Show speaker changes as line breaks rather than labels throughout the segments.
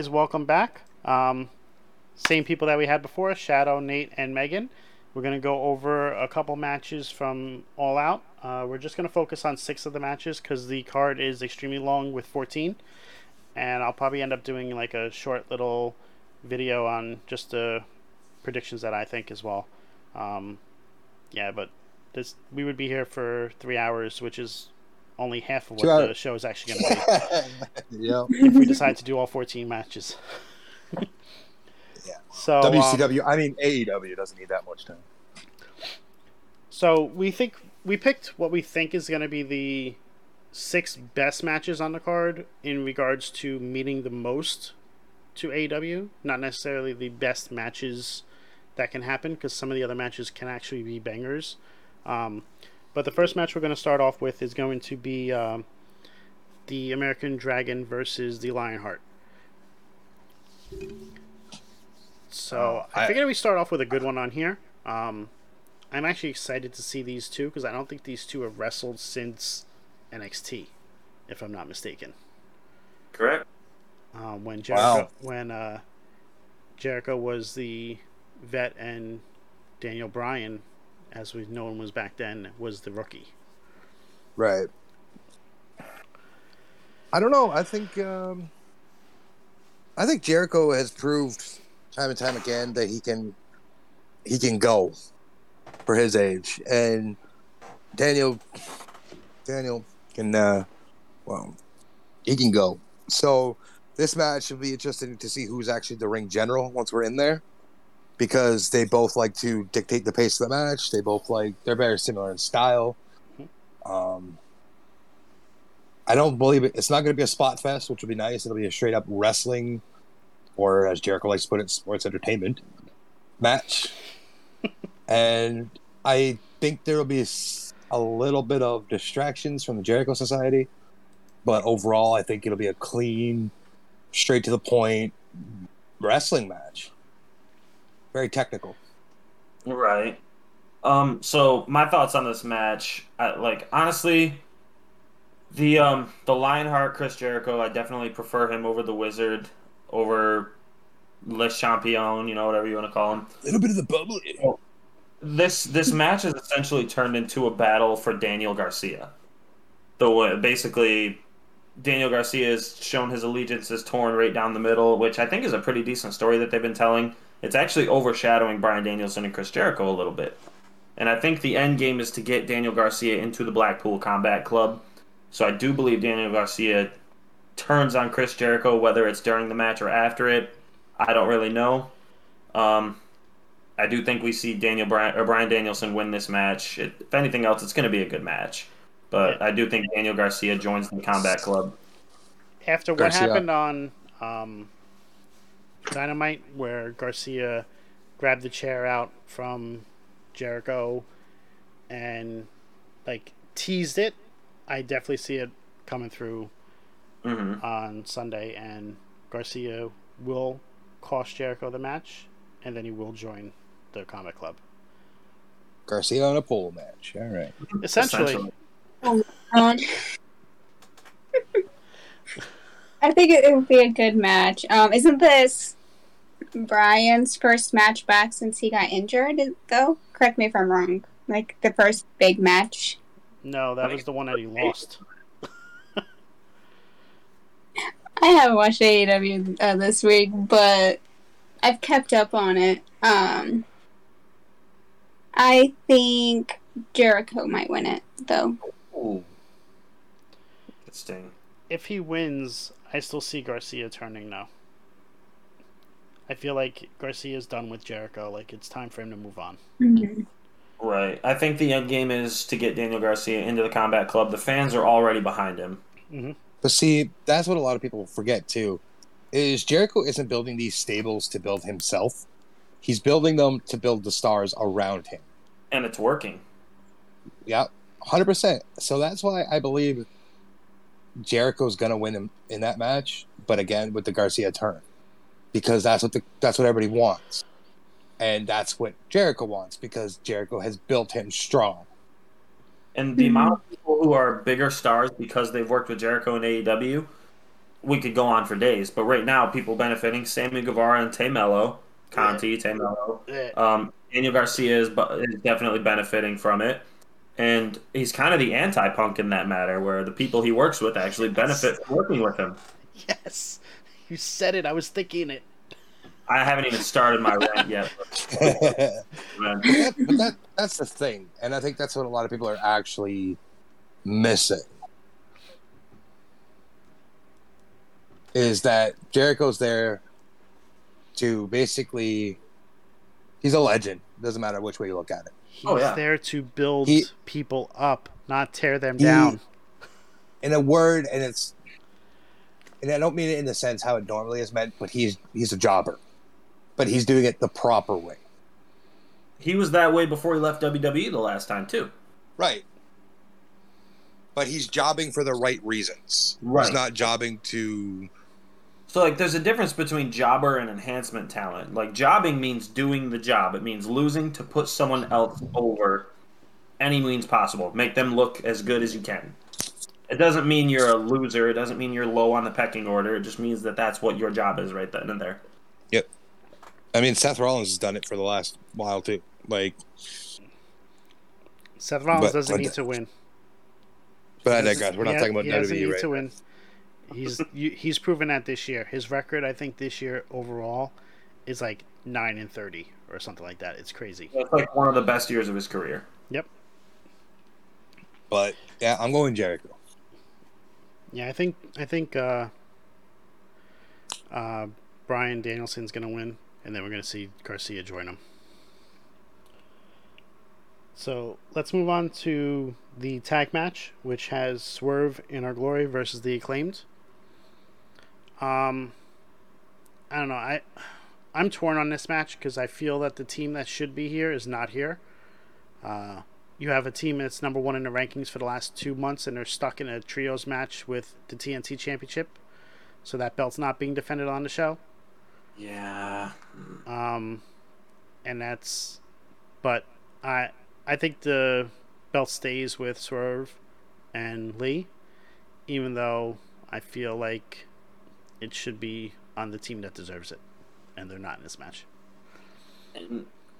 Guys, welcome back. Um, same people that we had before Shadow, Nate, and Megan. We're going to go over a couple matches from All Out. Uh, we're just going to focus on six of the matches because the card is extremely long with 14. And I'll probably end up doing like a short little video on just the predictions that I think as well. Um, yeah, but this we would be here for three hours, which is only half of what the show is actually going to be
yeah.
if we decide to do all 14 matches.
Yeah.
So um,
WCW. I mean, AEW doesn't need that much time.
so we think we picked what we think is going to be the six best matches on the card in regards to meeting the most to AEW, not necessarily the best matches that can happen because some of the other matches can actually be bangers. Um, but the first match we're going to start off with is going to be um, the American Dragon versus the Lionheart. So I,
I-
figured we start off with a good one on here. Um, I'm actually excited to see these two because I don't think these two have wrestled since NXT, if I'm not mistaken.
Correct.
Uh, when Jericho,
Wow.
when uh, Jericho was the vet and Daniel Bryan, as we known was back then, was the rookie.
Right. I don't know. I think um, I think Jericho has proved time and time again that he can he can go for his age, and Daniel Daniel can uh, well he can go. So this match should be interesting to see who's actually the ring general once we're in there. Because they both like to dictate the pace of the match. They both like they're very similar in style. Um, I don't believe it. It's not going to be a spot fest, which would be nice. It'll be a straight up wrestling, or as Jericho likes to put it, sports entertainment match. and I think there will be a little bit of distractions from the Jericho Society, but overall, I think it'll be a clean, straight to the point wrestling match. Very technical.
Right. Um. So my thoughts on this match, I, like honestly, the um the Lionheart Chris Jericho, I definitely prefer him over the Wizard, over Le Champion, you know whatever you want to call him.
A little bit of the bubbly.
This this match has essentially turned into a battle for Daniel Garcia. The basically. Daniel Garcia has shown his allegiances torn right down the middle, which I think is a pretty decent story that they've been telling. It's actually overshadowing Bryan Danielson and Chris Jericho a little bit. And I think the end game is to get Daniel Garcia into the Blackpool Combat Club. So I do believe Daniel Garcia turns on Chris Jericho, whether it's during the match or after it. I don't really know. Um, I do think we see Daniel Bryan, or Bryan Danielson win this match. It, if anything else, it's going to be a good match. But I do think Daniel Garcia joins the Combat Club.
After what
Garcia.
happened on um, Dynamite, where Garcia grabbed the chair out from Jericho and like teased it, I definitely see it coming through
hmm
on Sunday, and Garcia will cost Jericho the match, and then he will join the Combat Club.
Garcia on a pole match. All right.
Essentially,
Um, I think it, it would be a good match. Um, isn't this Bryan's first match back since he got injured? Though, correct me if I'm wrong. Like the first big match.
no, that was the one that he lost.
I haven't watched AEW uh, this week, but I've kept up on it. Um, I think Jericho might win it, though.
Ooh.
Good sting.
If he wins, I still see Garcia turning now. I feel like Garcia's done with Jericho. Like it's time for him to move on. Mm-hmm.
Right. I think the end game is to get Daniel Garcia into the Combat Club. The fans are already behind him. Mm-hmm.
But see, that's what a lot of people forget too. Is Jericho isn't building these stables to build himself. He's building them to build the stars around him.
And it's working.
Yeah, hundred percent. So that's why I believe Jericho's gonna win him in that match. But again, with the Garcia turn, because that's what the that's what everybody wants, and that's what Jericho wants because Jericho has built him strong.
And the
Mhm.
amount of people who are bigger stars because they've worked with Jericho and AEW we could go on for days. But right now, people benefiting Sammy Guevara and Tay Melo, Conti, Tay Melo.
Eh,
Um, Daniel Garcia is, bu- is definitely benefiting from it. And he's kind of the anti punk in that matter, where the people he works with actually benefit from working with him.
Yes, you said it. I was thinking it.
I haven't even started my rant yet.
but that, but that that's the thing, and I think that's what a lot of people are actually missing. Is that Jericho's there to basically he's a legend. Doesn't matter which way you look at it.
Oh, he's
Oh, yeah.
there to build
He-
people up, not tear them
He-
down.
In a word, and it's and I don't mean it in the sense how it normally is meant, but he's he's a jobber. But he's doing it the proper way.
He was that way before he left WWE the last time, too.
Right. But he's jobbing for the right reasons.
Right.
He's not jobbing to
So, like, there's a difference between jobber and enhancement talent. Like, jobbing means doing the job, it means losing to put someone else over any means possible. Make them look as good as you can. It doesn't mean you're a loser. It doesn't mean you're low on the pecking order. It just means that that's what your job is right then and there. Yep.
I mean, Seth Rollins has done it for the last while too. Like,
Seth Rollins
But-
doesn't
but-
need to win.
but I digress. We're not
He-
talking about
he doesn't
WWE
need
right
to
now.
win. He's you, he's proven that this year. His record, I think, this year overall is like nine and thirty or something like that. It's crazy.
It's like one of the best years of his career.
Yep.
But yeah, I'm going Jericho.
Yeah, I think I think uh, uh, Bryan Danielson's gonna win, and then we're gonna see Garcia join him. So let's move on to the tag match, which has Swerve in Our Glory versus the Acclaimed. Um, I don't know. I I'm torn on this match because I feel that the team that should be here is not here. Uh, you have a team that's number one in the rankings for the last two months, and they're stuck in a trios match with the TNT Championship, so that belt's not being defended on the show.
Yeah.
Um, and that's, but I I think the belt stays with Swerve and Lee, even though I feel like it should be on the team that deserves it, and they're not in this match.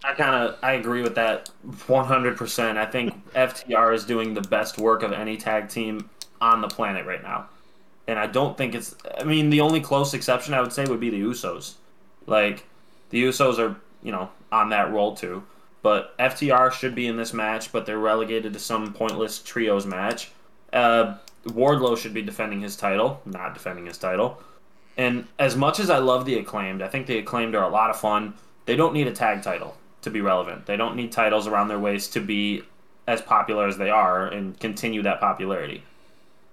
I kind of I agree with that 100%. I think FTR is doing the best work of any tag team on the planet right now. And I don't think it's I mean the only close exception I would say would be the Usos. Like the Usos are, you know, on that roll too. But FTR should be in this match, but they're relegated to some pointless trios match. Uh, Wardlow should be defending his title, not defending his title. And as much as I love the acclaimed, I think the acclaimed are a lot of fun. They don't need a tag title to be relevant. They don't need titles around their waist to be as popular as they are and continue that popularity.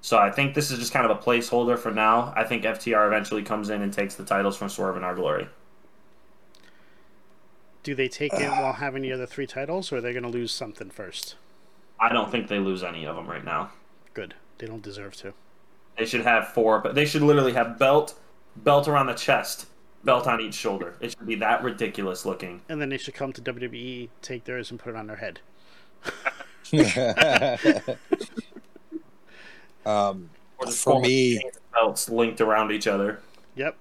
So I think this is just kind of a placeholder for now. I think FTR eventually comes in and takes the titles from Swerve and Our Glory.
Do they take it while having the other three titles, or are they going to lose something first?
I don't think they lose any of them right now.
Good. They don't deserve to.
They should have four, but they should literally have belt, belt around the chest, belt on each shoulder. It should be that ridiculous looking.
And then they should come to WWE, take theirs, and put it on their head.
um,
Or
For me-
belts linked around each other.
Yep.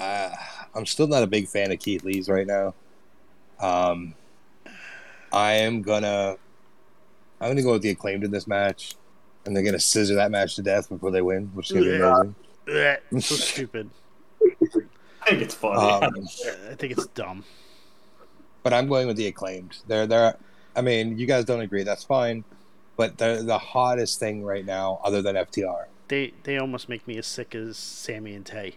uh, I'm still not a big fan of Keith Lee's right now. Um, I am gonna, I'm gonna go with the acclaimed in this match, and they're gonna scissor that match to death before they win, which is gonna be amazing.
Ugh, so stupid.
I think it's funny.
Um,
I think it's dumb.
but I'm going with the acclaimed. They're they're. I mean, you guys don't agree. That's fine, but they're the hottest thing right now, other than FTR.
They they almost make me as sick as Sammy and Tay.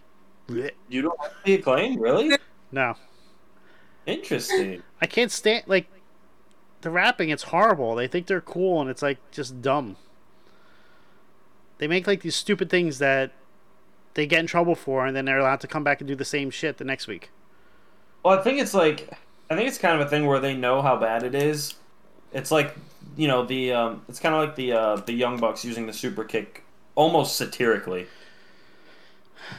You don't like the acclaim, really?
No,
Interesting.
I can't stand like the rapping. It's horrible. They think they're cool, and it's like just dumb. They make like these stupid things that they get in trouble for, and then they're allowed to come back and do the same shit the next week.
Well, I think it's like I think it's kind of a thing where they know how bad it is. It's like you know the um, it's kind of like the uh, the young bucks using the super kick almost satirically.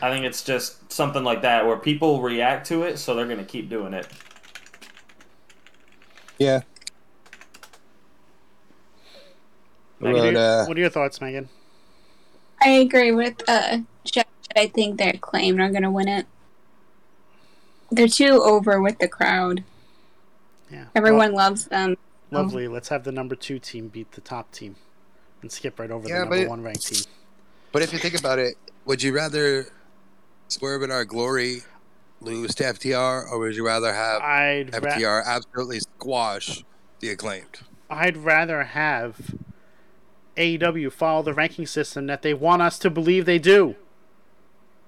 I think it's just something like that where people react to it, so they're gonna keep doing it.
Yeah.
Megan,
But,
what, are your,
uh,
what are your thoughts, Megan?
I agree with uh, Jeff. but I think they're claimed are gonna win it. They're too over with the crowd.
Yeah.
Everyone loves them.
Lovely. Let's have the number two team beat the top team, and skip right over
Yeah,
the number
it-
one ranked team.
But if you think about it, would you rather Swerve in our glory lose to FTR, or would you rather have
I'd ra-
FTR absolutely squash the acclaimed?
I'd rather have AEW follow the ranking system that they want us to believe they do.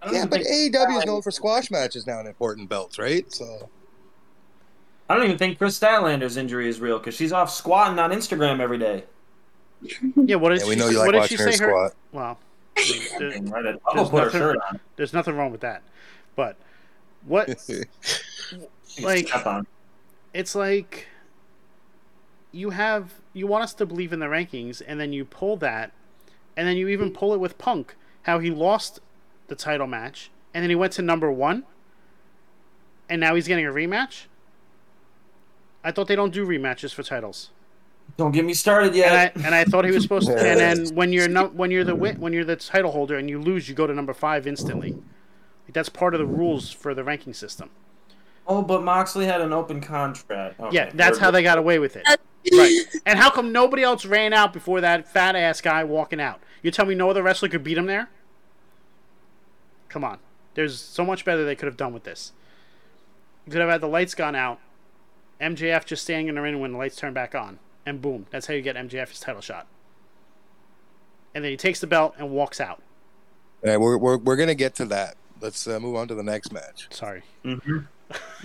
I don't
Yeah,
even
but
think-
AEW is known for squash matches now in important belts, right? So
I don't even think Kris Statlander's injury is real because she's off squatting on Instagram every day.
Yeah, what did
yeah,
she?
we know you like
what did she
watching her?
Her
squat.
well, there-
Right, I'll
There's
put her
nothing-
shirt on.
there's nothing wrong with that, but what? Like- it's like you have you want us to believe in the rankings and then you pull that and then you even pull it with punk how he lost the title match and then he went to number one and now he's getting a rematch i thought they don't do rematches for titles
Don't get me started
and
yet.
i and i thought he was supposed to and then when you're no, when you're the when you're the title holder and you lose you go to number five instantly that's part of the rules for the ranking system
oh, but Moxley had an open contract. Okay,
Yeah, that's how they got away with it. Right. And how come nobody else ran out before that fat ass guy walking out? You tell me no other wrestler could beat him there? Come on. There's so much better they could have done with this. You could have had the lights gone out, MJF just standing in the ring when the lights turn back on, and boom, that's how you get MJF his title shot. And then he takes the belt and walks out.
All right, we're, we're, we're gonna get to that. Let's uh, move on to the next match.
Sorry.
Mhm.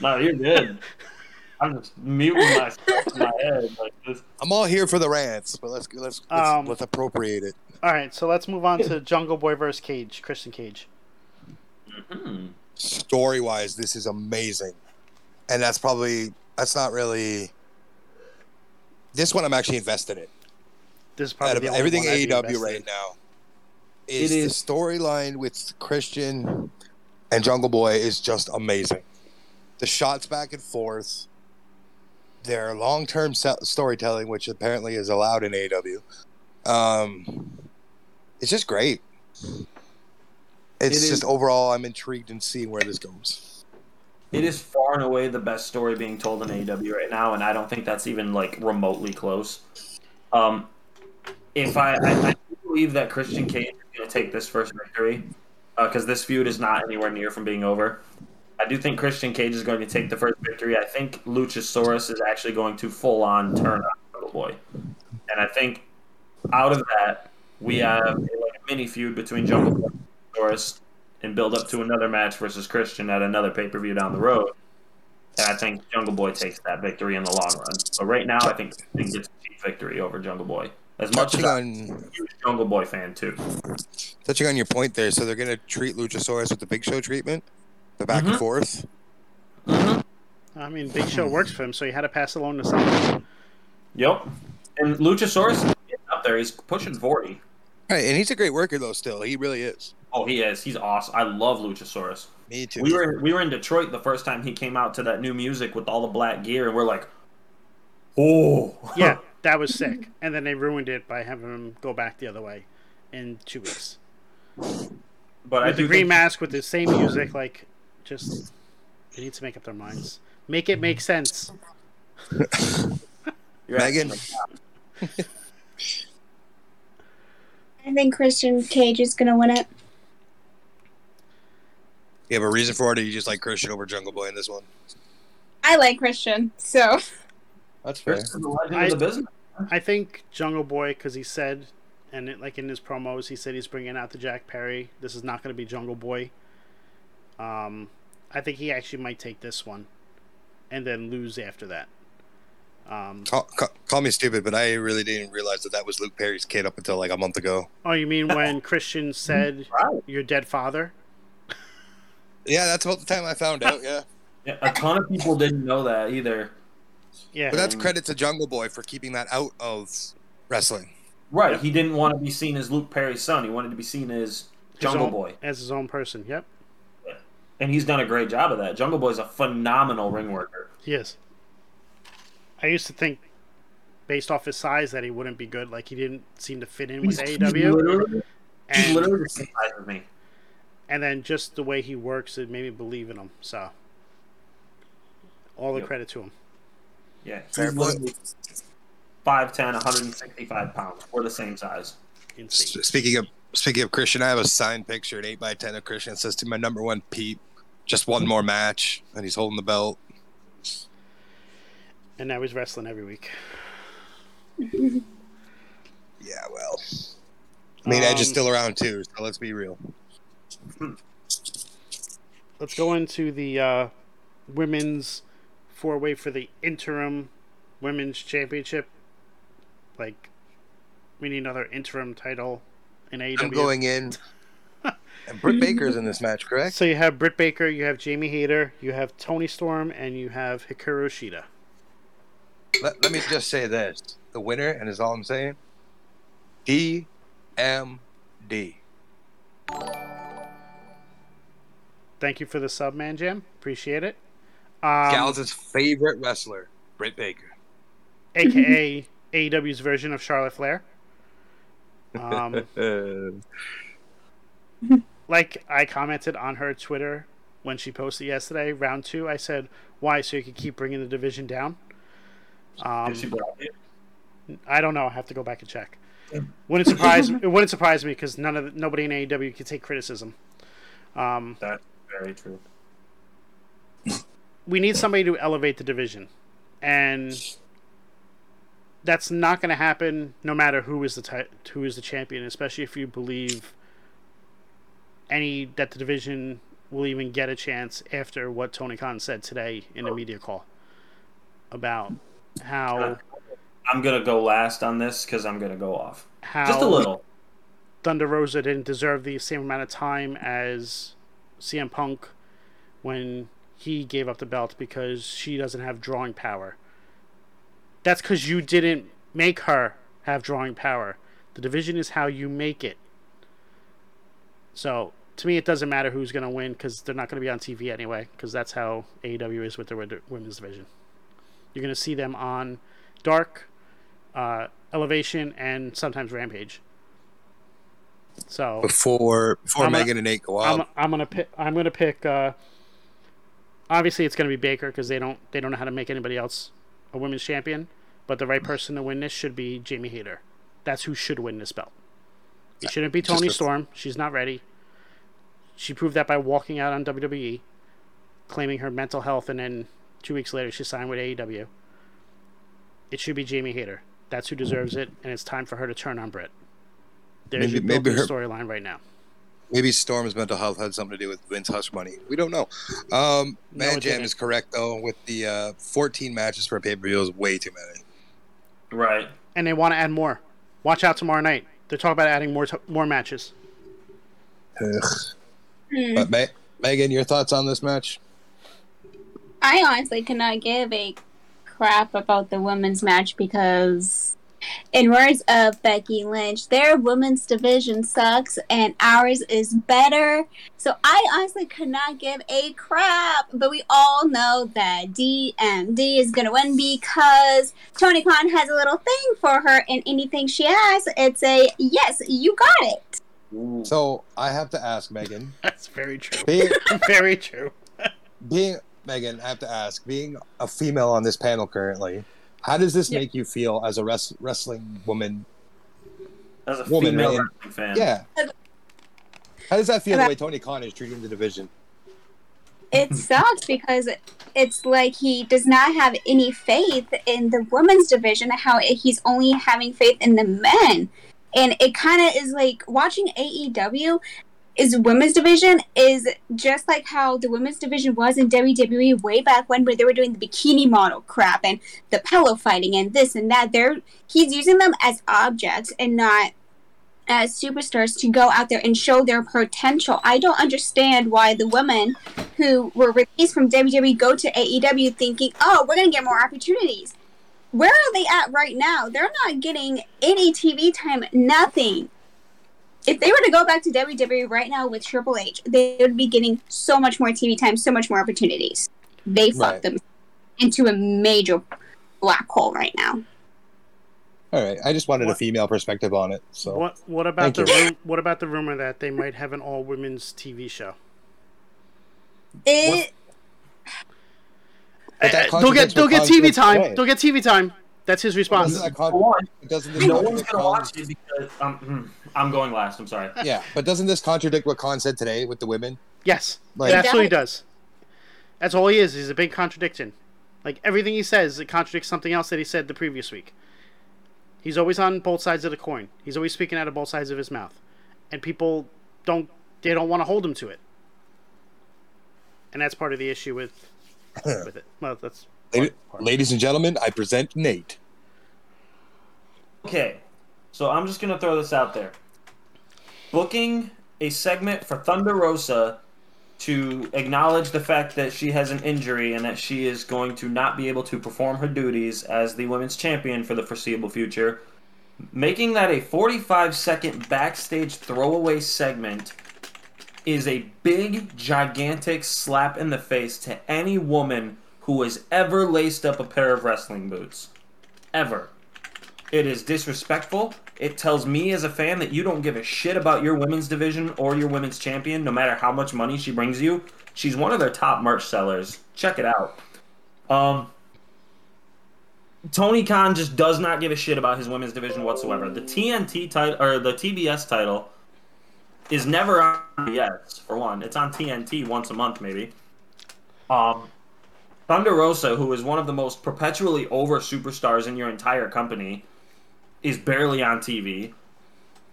No, you're good. I'm just muting myself in my head like this.
I'm all here for the rants, but let's let's let's,
Um,
let's appropriate it.
All right, so let's move on to Jungle Boy versus Cage, Christian Cage.
Hmm.
Story wise, this is amazing, and that's probably that's not really. This one I'm actually invested in.
This is probably
of
the only
everything
one
AEW right
in.
now, is,
It is-
the storyline with Christian and Jungle Boy is just amazing. The shots back and forth, their long term storytelling, which apparently is allowed in AEW, um, it's just great. It's
It is-
just overall, I'm intrigued in seeing where this goes.
It is far and away the best story being told in AEW right now, and I don't think that's even like remotely close. Um, if I, I, I believe that Christian Cage is going to take this first victory, because this feud is not anywhere near from being over. I do think Christian Cage is going to take the first victory. I think Luchasaurus is actually going to full on turn on Jungle Boy, and I think out of that we have a, like a mini feud between Jungle Boy and Luchasaurus and build up to another match versus Christian at another pay per view down the road. And I think Jungle Boy takes that victory in the long run. But right now, I think Christian gets a cheap victory over Jungle Boy. As much as
Touching
I'm
on
a huge Jungle Boy fan too.
touching on your point there, so they're gonna treat Luchasaurus with the Big Show treatment, the back and
Mhm.
forth.
I mean, Big Show works for him, so he had to pass it along to someone.
Yep. And Luchasaurus is getting up there. He's pushing forty.
Right, and he's a great worker though. Still, he really is.
Oh, he is. He's awesome. I love Luchasaurus.
Me too.
We were we were in Detroit the first time he came out to that new music with all the black gear, and we're like, oh,
Yeah, that was sick. And then they ruined it by having him go back the other way in two weeks.
But I
With the green
think
mask, with the same music, like, just they need to make up their minds. Make it make sense.
you're
Megan?
I think Christian Cage is gonna win it.
You have a reason for it, or you just like Christian over Jungle Boy in this one?
I like Christian, so
That's
Chris is the legend
I-
of the business.
I think Jungle Boy, because he said, and it, like in his promos, he said he's bringing out the Jack Perry. This is not going to be Jungle Boy. Um, I think he actually might take this one, and then lose after that. Um,
Call, call, call me stupid, but I really didn't realize that that was Luke Perry's kid up until like a month ago.
oh, you mean when Christian said
Right.
your dead father?
Yeah, that's about the time I found out. Yeah,
Yeah, a ton of people didn't know that either.
Yeah,
but that's credit to Jungle Boy for keeping that out of wrestling.
Right. He didn't want to be seen as Luke Perry's son. He wanted to be seen as Jungle
own-
Boy.
as his own person. Yep,
And he's done a great job of that. Jungle Boy's a phenomenal ring worker.
he is. I used to think, based off his size, that he wouldn't be good. Like he didn't seem to fit in with
He's, he's
AEW.
literally, he's
and-
literally the same size as me.
And then just the way he works, it made me believe in him. So, all the
Yep.
credit to him.
Yeah,
Fair
he's 5'10", 165 pounds. We're the same size.
Insane.
Speaking of speaking of Christian, I have a signed picture, an eight by ten of Christian. It says to my number one peep, just one more match, and he's holding the belt.
And now he's wrestling every week.
Yeah, well, I mean, Edge is
Um,
still around too, so let's be real.
Let's go into the uh, women's four way for the interim women's championship. Like, we need another interim title in AEW.
I'm going in. And Britt Baker's in this match, correct?
So you have Britt Baker, you have Jamie Hayter, you have Toni Storm, and you have Hikaru Shida.
Let, let me just say this: the winner, and is all I'm saying. DMD.
Thank you for the sub, Man Jam. Appreciate it. Um,
Gals' favorite wrestler, Britt Baker.
aka AEW's version of Charlotte Flair. Um, like I commented on her Twitter when she posted yesterday, round two. I said, "Why? So you could keep bringing the division down." Um,
Did she block?
I don't know. I have to go back and check. Wouldn't surprise. it wouldn't surprise me because none of the, nobody in AEW could take criticism. Um,
That's very true.
we need somebody to elevate the division, and that's not going to happen no matter who is the ti- who is the champion. Especially if you believe any that the division will even get a chance after what Tony Khan said today in a oh. media call about how uh,
I'm gonna go last on this because I'm gonna go off
how
just a little.
Thunder Rosa didn't deserve the same amount of time as CM Punk when he gave up the belt because she doesn't have drawing power. That's because you didn't make her have drawing power. The division is how you make it. So, to me, it doesn't matter who's going to win because they're not going to be on TV anyway because that's how AEW is with the wid- women's division. You're going to see them on Dark, uh, Elevation, and sometimes Rampage. So
Before before
I'm
Megan and Nate go
I'm,
out,
I'm gonna pick. I'm gonna pick. Uh, obviously, it's gonna be Baker because they don't they don't know how to make anybody else a women's champion. But the right person to win this should be Jamie Hayter. That's who should win this belt. It shouldn't be
Toni
Storm. She's not ready. She proved that by walking out on WWE, claiming her mental health, and then two weeks later she signed with AEW. It should be Jamie Hayter. That's who deserves it, and it's time for her to turn on Britt. There's
Maybe-
your
maybe her-
storyline right now.
maybe Storm's mental health had something to do with Vince Hush money. We don't know. Um,
No,
Man
it
Jam is correct though. With the uh, 14 matches for pay per view is way too many.
Right.
and they want to add more. Watch out tomorrow night. They're talking about adding more t- more matches.
Ugh.
Hmm.
But Ma- Megan, your thoughts on this match?
I honestly cannot give a crap about the women's match because, in words of Becky Lynch, their women's division sucks and ours is better. So I honestly could not give a crap. But we all know that DMD is going to win because Tony Khan has a little thing for her, and anything she has, it's a yes, you got it.
So I have to ask Megan,
That's very true.
being,
very true.
being Megan, I have to ask, being a female on this panel currently, how does this
Yeah.
make you feel as a res- wrestling woman?
As a
Woman,
female
man.
wrestling fan.
Yeah. How does that feel the way Tony Khan is treating the division?
it sucks because it's like he does not have any faith in the women's division how he's only having faith in the men and it kind of is like watching aew is women's division is just like how the women's division was in WWE way back when where they were doing the bikini model crap and the pillow fighting and this and that they're he's using them as objects and not as superstars to go out there and show their potential. I don't understand why the women who were released from WWE go to AEW thinking, oh, we're going to get more opportunities. Where are they at right now? They're not getting any TV time, nothing. If they were to go back to WWE right now with Triple H, they would be getting so much more TV time, so much more opportunities. They fucked
Right.
them into a major black hole right now.
All right. I just wanted a female perspective on it. So
What What about
Thank
the
you.
ru- What about the rumor that they might have an all women's TV show?
It,
But that
they'll get
contradicts
They'll get TV time.
today.
They'll get TV time. That's his response.
doesn't that
For
con- doesn't this
no one's gonna
Khan's-
watch it because um, hmm, I'm going last. I'm sorry.
Yeah, but doesn't this contradict what Khan said today with the women?
Yes,
Like-
it absolutely
It
does. That's all he is. He's a big contradiction. Like everything he says, it contradicts something else that he said the previous week. He's always on both sides of the coin. He's always speaking out of both sides of his mouth, and people don't they don't want to hold him to it. And that's part of the issue with with it. Well, that's
Ladi- Ladies and gentlemen, I present Nate.
Okay, so I'm just gonna throw this out there. Booking a segment for Thunder Rosa to acknowledge the fact that she has an injury and that she is going to not be able to perform her duties as the women's champion for the foreseeable future. Making that a 45 second backstage throwaway segment is a big, gigantic slap in the face to any woman who has ever laced up a pair of wrestling boots. Ever. It is disrespectful. It tells me as a fan that you don't give a shit about your women's division or your women's champion, no matter how much money she brings you. She's one of their top merch sellers. Check it out. Um, Tony Khan just does not give a shit about his women's division whatsoever. The TNT title or the TBS title is never on TBS for one. It's on TNT once a month maybe. Um, Thunder Rosa, who is one of the most perpetually over superstars in your entire company, is barely on TV.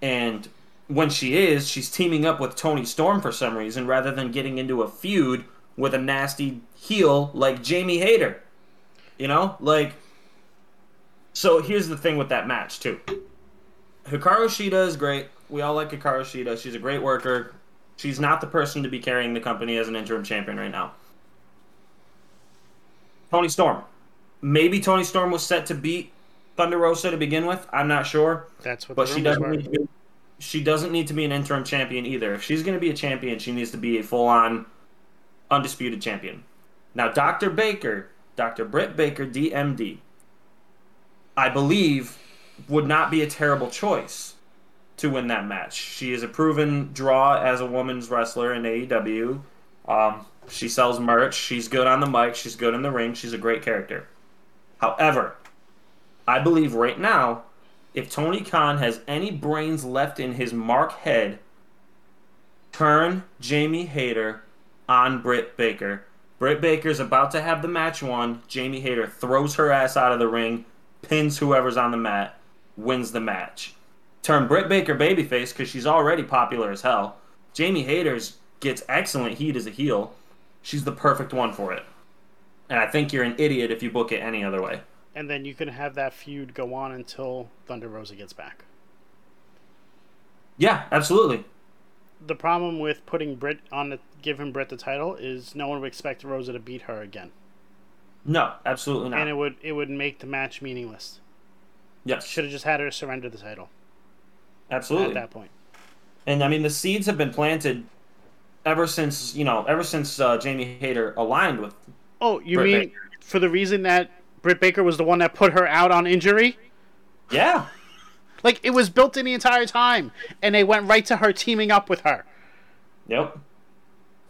And when she is, she's teaming up with Toni Storm for some reason rather than getting into a feud with a nasty heel like Jamie Hayter. You know? Like So here's the thing with that match too. Hikaru Shida is great. We all like Hikaru Shida. She's a great worker. She's not the person to be carrying the company as an interim champion right now. Toni Storm. Maybe Toni Storm was set to beat Thunder Rosa to begin with. I'm not sure,
That's what
but she doesn't need to be, she doesn't need to be an interim champion either. If she's going to be a champion, she needs to be a full-on undisputed champion. Now, Dr. Baker, Dr. Britt Baker, DMD, I believe would not be a terrible choice to win that match. She is a proven draw as a women's wrestler in AEW. Um, she sells merch. She's good on the mic. She's good in the ring. She's a great character. However, I believe right now, if Tony Khan has any brains left in his Mark head, turn Jamie Hayter on Britt Baker. Britt Baker's about to have the match won. Jamie Hayter throws her ass out of the ring, pins whoever's on the mat, wins the match. Turn Britt Baker babyface because she's already popular as hell. Jamie Hayter's gets excellent heat as a heel. She's the perfect one for it. And I think you're an idiot if you book it any other way.
And then you can have that feud go on until Thunder Rosa gets back.
Yeah, absolutely.
The problem with putting Britt on the giving Britt the title is no one would expect Rosa to beat her again,
No, absolutely not.
and it would it would make the match meaningless.
yes,
Should have just had her surrender the title
absolutely.
at that point.
And I mean, the seeds have been planted ever since you know, ever since uh, Jamie Hayter aligned with.
Oh, you
Britt
mean
Baker.
for the reason that Britt Baker was the one that put her out on injury?
Yeah,
Like it was built in the entire time, and they went right to her teaming up with her,
yep.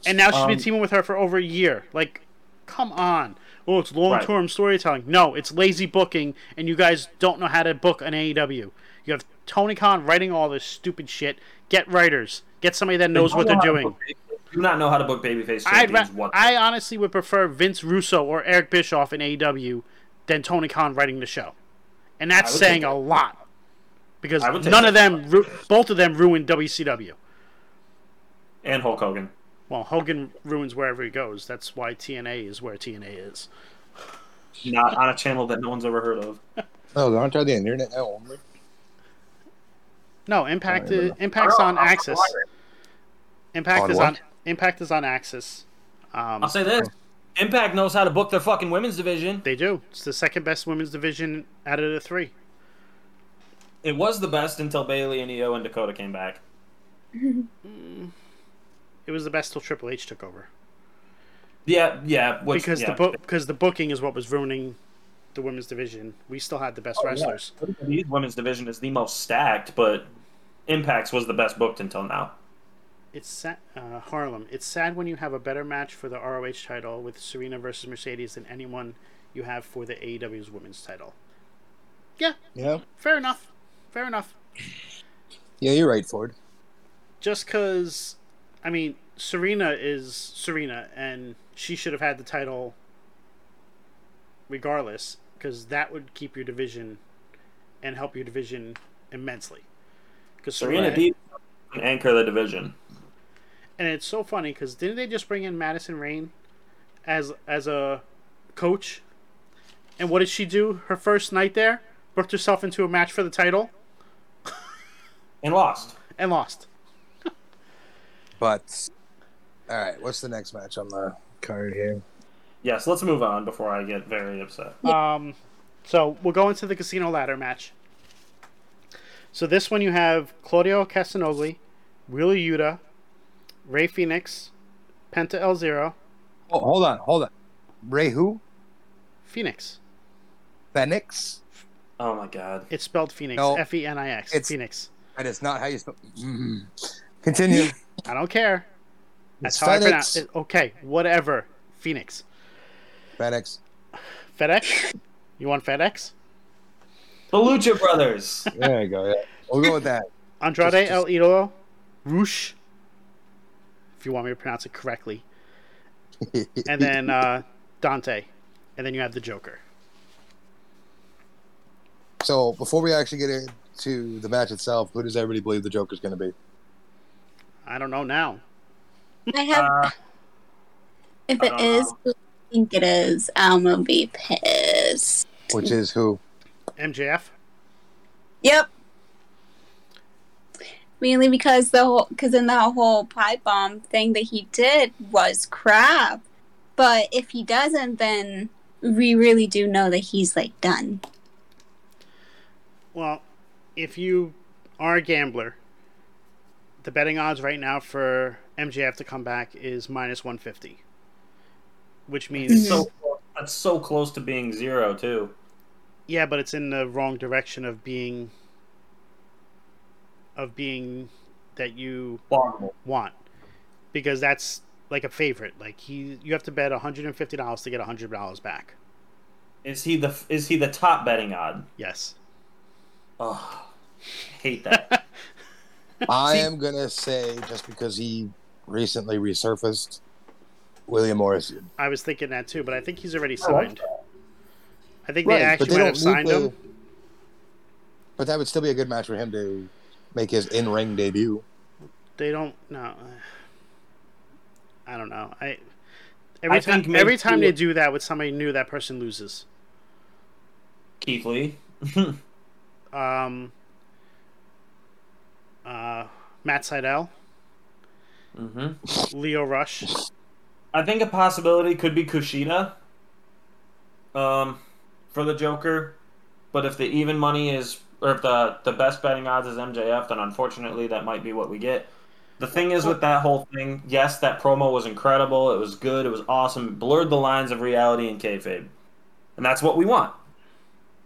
and now she's
Um,
been teaming with her for over a year. Like, come on. Oh, it's long term storytelling. No, it's lazy booking, and you guys don't know how to book an AEW. You have Tony Khan writing all this stupid shit. Get writers. Get somebody that knows what they're
know how to
doing.
book baby- Do not know how to book babyface
I'd ra- I honestly would prefer Vince Russo or Eric Bischoff in AEW than Tony Khan writing the show, and that's saying
take
a lot because
I would take
none of them, ru- both of them, ruined WCW.
and Hulk Hogan.
Well, Hogan ruins wherever he goes. That's why TNA is where TNA is.
Not on a channel that no one's ever heard of.
Oh, aren't on the internet now only?
No, Impact.
I don't
Is,
know.
Impact's oh, on
I'll-
AXS. Impact
On
is
what?
on. Impact is on AXS. Um,
I'll say this: Impact knows how to book their fucking women's division.
they do. It's the second best women's division out of the three.
It was the best until Bayley and Io and Dakota came back.
It was the best till Triple H took over
Yeah, yeah. Which,
because
yeah.
the book because the booking is what was ruining the women's division, we still had the best
Oh, yeah.
wrestlers.
WWE's women's division is the most stacked, but Impact's was the best booked until now.
It's sad, uh, Harlem. It's sad when you have a better match for the ROH title with Serena versus Mercedes than anyone you have for the AEW's women's title. Yeah,
Yeah.
fair enough. Fair enough.
Yeah, you're right, Ford.
Just because, I mean, Serena is Serena, and she should have had the title regardless, because that would keep your division and help your division immensely. Because
Serena
Right.
Deeb can anchor the division.
And it's so funny because didn't they just bring in Madison Rayne as as a coach? And what did she do? Her first night there, booked herself into a match for the title
And lost.
and lost.
But all right, what's the next match on the card here?
Yes, let's move on before I get very upset.
Um, so we'll go into the casino ladder match. So this one you have Claudio Castagnoli, Wheeler Yuta, Ray Phoenix, Penta El Zero,
Oh, hold on, hold on. Ray who?
Phoenix.
Phoenix?
Oh my god.
It's spelled Phoenix.
No,
F E N I X.
it's-
Phoenix.
That is not how you spell. Mm. Continue.
I don't care. That's
It's
how I
FedEx.
pronounce it. Okay, whatever. Phoenix.
FedEx.
FedEx? You want FedEx?
The Lucha Brothers.
There you go. Yeah. We'll go with that.
Andrade
Just-
El Idolo, Roosh, if you want me to pronounce it correctly, and then uh, Dante, and then you have the Joker.
so before we actually get into the match itself, who does everybody believe the Joker's going to be?
I don't know now.
I have.
Uh,
if
I
it
know.
who I think it is, I'm gonna be pissed.
Which is who?
MJF.
Yep. Mainly because the whole, because in that whole pipe bomb thing that he did was crap. But if he doesn't, then we really do know that he's like done.
Well, if you are a gambler, the betting odds right now for MJF to come back is minus 150, which means
so that's so close to being zero too.
yeah, but it's in the wrong direction of being of being that you
Plausible.
want because that's like a favorite. Like he, you have to bet one hundred and fifty dollars to get hundred dollars back.
Is he the is he the top betting odd?
Yes.
Oh, hate that.
I am going to say, just because he recently resurfaced, William Morrison.
I was thinking that too, but I think he's already signed. I think
Right,
they actually
they
might have signed
to-
him.
But that would still be a good match for him to make his in ring debut.
They don't. No. I don't know. I every
I
time
think
every time they do that with somebody new, that person loses.
Keith Lee.
Um. Uh, Matt Sydal,
hmm
Lio Rush.
I think a possibility could be Kushida. Um, for the Joker, but if the even money is, or if the the best betting odds is MJF, then unfortunately that might be what we get. The thing is with that whole thing, yes, that promo was incredible. It was good. It was awesome. It blurred the lines of reality and kayfabe, and that's what we want.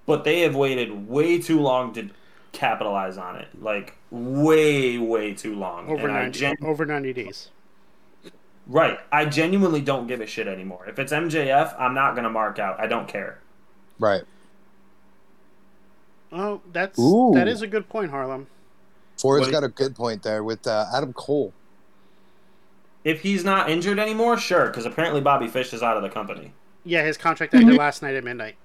But they have waited way too long to capitalize on it. Like way, way too long.
Over ninety
gen-
over ninety days.
Right. I genuinely don't give a shit anymore. If it's MJF, I'm not gonna mark out. I don't care.
Right.
Oh, that's
Ooh.
that is a good point, Harlem.
Ford's
What-
got a good point there with uh, Adam Cole.
If he's not injured anymore, sure, because apparently Bobby Fish is out of the company.
Yeah, his contract ended last night at midnight.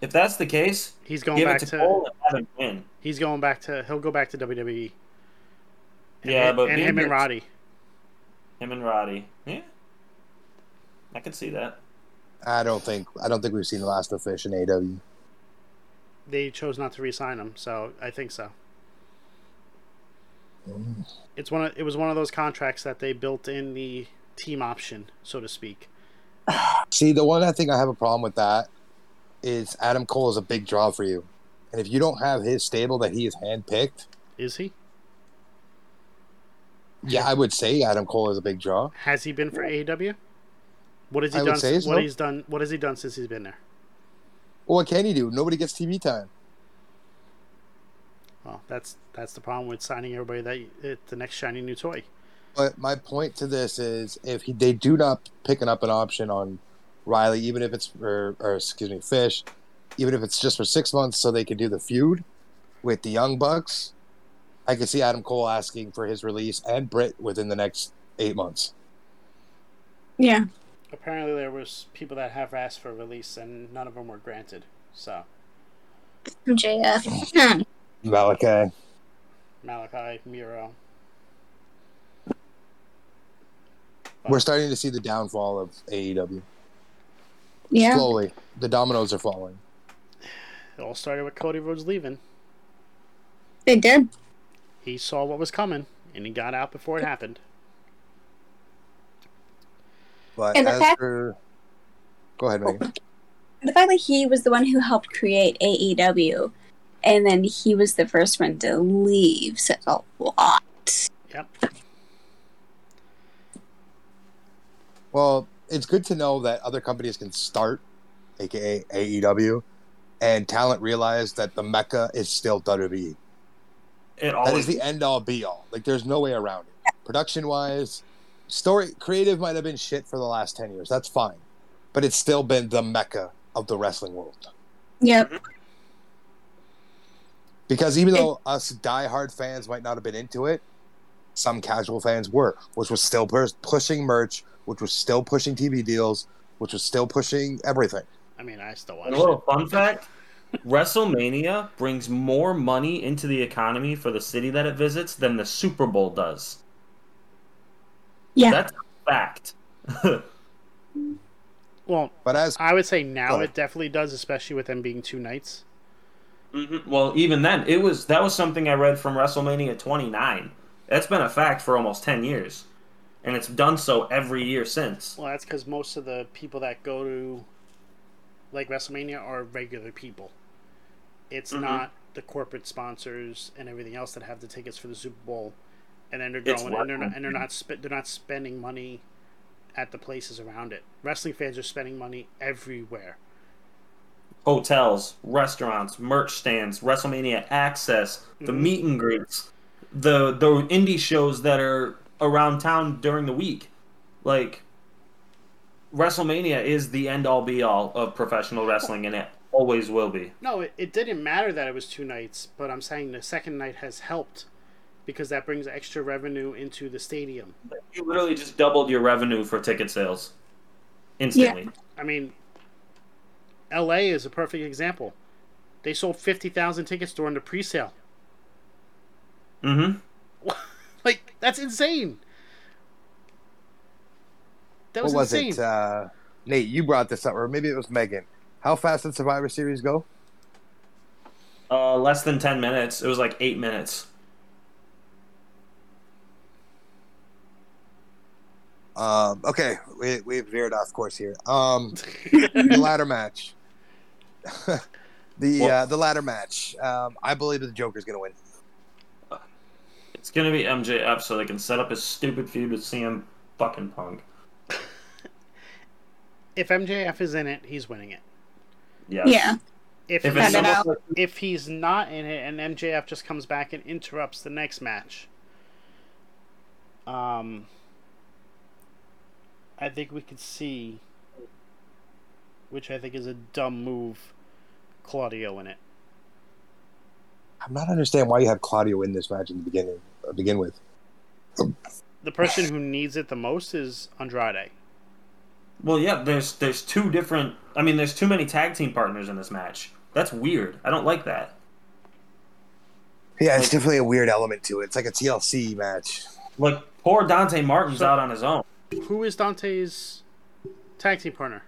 If that's the case,
He's going
give
back
it to,
to,
Cole and have win.
he's going back to he'll go back to WWE. And
Yeah,
him,
but
and him and Roddy.
Him and Roddy. Yeah, I could see that.
I don't think I don't think we've seen the last of Fish in AW.
They chose not to re-sign him, so I think so. Mm. It's one of it was one of those contracts that they built in the team option, so to speak.
See, the one I think I have a problem with that is Adam Cole is a big draw for you, and if you don't have his stable that he has handpicked,
Is he?
yeah, I would say Adam Cole is a big draw.
Has he been for AEW? What has he
I
done?
say so.
What he's done? What has he done since he's been there?
Well, what can you do? Nobody gets TV time.
Well, that's that's the problem with signing everybody that it's the next shiny new toy.
But my point to this is, if he, they do not picking up an option on Riley, even if it's for, or excuse me, Fish, even if it's just for six months, so they can do the feud with the Young Bucks, I could see Adam Cole asking for his release and Britt within the next eight months.
Yeah.
Apparently, there was people that have asked for release, and none of them were granted. So
JF.
Malakai.
Malakai, Miro.
We're starting to see the downfall of AEW.
yeah.
Slowly, the dominoes are falling.
It all started with Cody Rhodes leaving.
They did.
He saw what was coming, and he got out before it happened.
But
And the
as
fact-
for, go ahead, Megan.
The fact that he was the one who helped create AEW, and then he was the first one to leave says a lot.
Yep.
Well, it's good to know that other companies can start, aka AEW, and talent realize that the mecca is still WWE.
It always
is the end all be all. Like there's no way around it. Production wise, story creative might have been shit for the last ten years. That's fine, but it's still been the mecca of the wrestling world.
Yep.
Because even though us diehard fans might not have been into it, some casual fans were, which was still pers- pushing merch, which was still pushing TV deals, which was still pushing everything.
I mean, I still watch.
And A little
it.
fun fact WrestleMania brings more money into the economy for the city that it visits than the Super Bowl does.
Yeah.
That's a fact.
Well,
But as
I would say now
Go
it definitely does, especially with them being two nights.
Mhm. Well, even then, it was that was something I read from WrestleMania 29. That's been a fact for almost 10 years, and it's done so every year since.
Well, that's because most of the people that go to like WrestleMania are regular people. It's
Mhm.
not the corporate sponsors and everything else that have the tickets for the Super Bowl, and then they're and they're not, and they're not sp- they're not spending money at the places around it. Wrestling fans are spending money everywhere.
Hotels, restaurants, merch stands, WrestleMania access, the
Mhm.
meet and greets, the the indie shows that are around town during the week. Like WrestleMania is the end all be all of professional wrestling, and it always will be.
No, it, it didn't matter that it was two nights, but I'm saying the second night has helped because that brings extra revenue into the stadium.
You literally just doubled your revenue for ticket sales instantly. Yeah.
I mean, LA is a perfect example. They sold 50,000 tickets during the pre sale.
Mm-hmm.
like, that's insane. That
what
was,
was
insane.
it? Uh, Nate, you brought this up, or maybe it was Megan. How fast did Survivor Series go?
Uh, less than ten minutes. It was like eight minutes.
Um, okay, we we veered off course here. Um, the ladder match. the
Well-
uh, the ladder match. Um, I believe that the Joker's gonna win.
It's gonna be MJF so they can set up his stupid feud with CM fucking Punk.
if MJF is in it, he's winning it.
Yes.
Yeah.
If,
If
he's,
it's
Cut it
almost
out.
like-
if he's not in it and MJF just comes back and interrupts the next match, um, I think we could see, which I think is a dumb move, Claudio in it.
I'm not understanding why you have Claudio in this match in the beginning. Uh, begin with.
The person who needs it the most is Andrade.
Well, yeah. There's there's two different. I mean, there's too many tag team partners in this match. That's weird. I don't like that.
Yeah, it's definitely a weird element to it. It's like a TLC match.
Like poor Dante Martin's
So-
out on his own.
Who is Dante's tag team partner?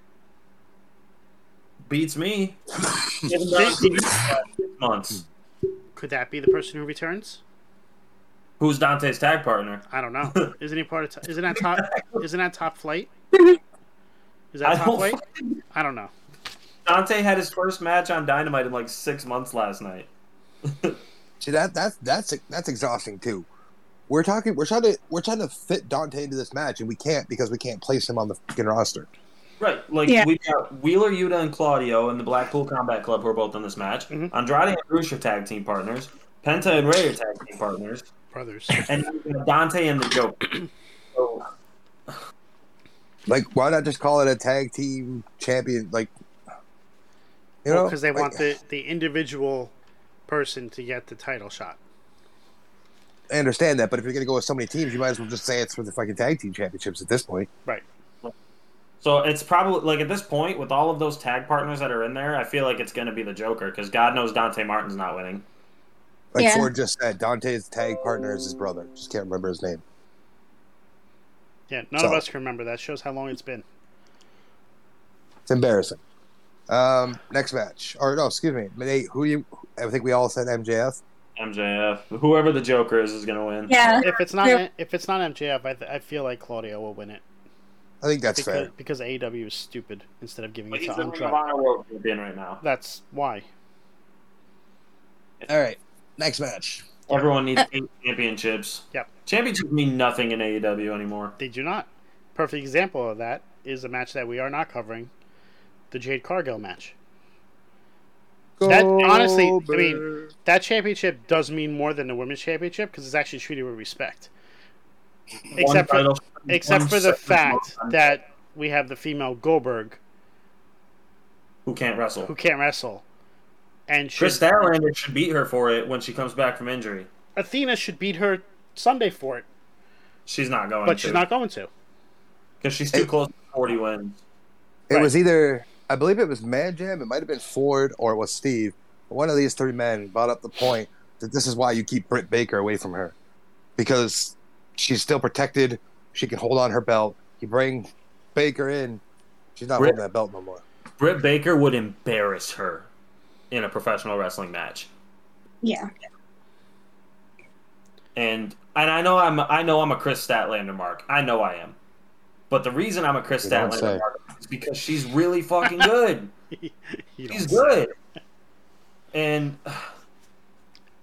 Beats me. Even though it's been six months.
Could that be the person who returns?
Who's Dante's tag partner?
I don't know. Isn't he part of? T- isn't that top? Isn't that top flight? Is that
I
top
don't
flight? I don't know.
Dante had his first match on Dynamite in like six months last night.
See that that's that's that's exhausting too. We're talking. We're trying to we're trying to fit Dante into this match, and we can't because we can't place him on the fucking roster.
Right, like
Yeah.
we've got Wheeler, Yuta, and Claudio in the Blackpool Combat Club who are both in this match.
Mhm.
Andrade and Bruce are tag team partners. Penta and Rey are tag team partners,
Brothers.
and then we have Dante and the Joker. So,
Like, why not just call it a tag team champion? Like, you know,
Because they
like,
want the, the individual person to get the title shot.
I understand that, but if you're gonna go with so many teams, you might as well just say it's for the fucking tag team championships at this point.
Right.
so it's probably like at this point with all of those tag partners that are in there, I feel like it's going to be the Joker because God knows Dante Martin's not winning.
Like
Yeah.
Ford just said, Dante's tag partner is his brother. Just can't remember his name.
Yeah, none
So-
of us can remember. That shows how long it's been.
It's embarrassing. Um, next match, or no, excuse me, Nate, who you? I think we all said MJF.
MJF, whoever the Joker is, is going to win.
Yeah.
If it's not
Yep.
if it's not MJF, I, th- I feel like Claudio will win it
I think that's
because
fair.
because AEW is stupid instead of giving
But
it
he's
to
the Ring of
Andrade.
Honor World Champion right now.
That's why.
All right, next match.
Everyone needs eight championships.
Yep.
Championships mean nothing in AEW anymore.
They do not. Perfect example of that is a match that we are not covering, the Jade Cargill match. That- honestly, I mean, That championship does mean more than the women's championship because it's actually treated with respect. Except for
title-
except for the fact that we have the female Goldberg
who can't wrestle.
who can't wrestle, and should,
Kris Statlander should beat her for it when she comes back from injury.
Athena should beat her Sunday for it,
She's not going
but
to.
she's not going to.
because she's too
It-
close to 40 wins.
It
Right.
was either I believe it was Man Jam, it might have been Ford, or it was Steve. One of these three men brought up the point that this is why you keep Britt Baker away from her, because she's still protected. She can hold on her belt. You bring Baker in, she's not
Britt-
holding that belt no more.
Britt Baker would embarrass her in a professional wrestling match.
Yeah.
And and I know I'm I know I'm a Kris Statlander mark. I know I am. But the reason I'm a Kris
You say.
Statlander is because she's really fucking good.
You don't
she's
say.
good. And uh,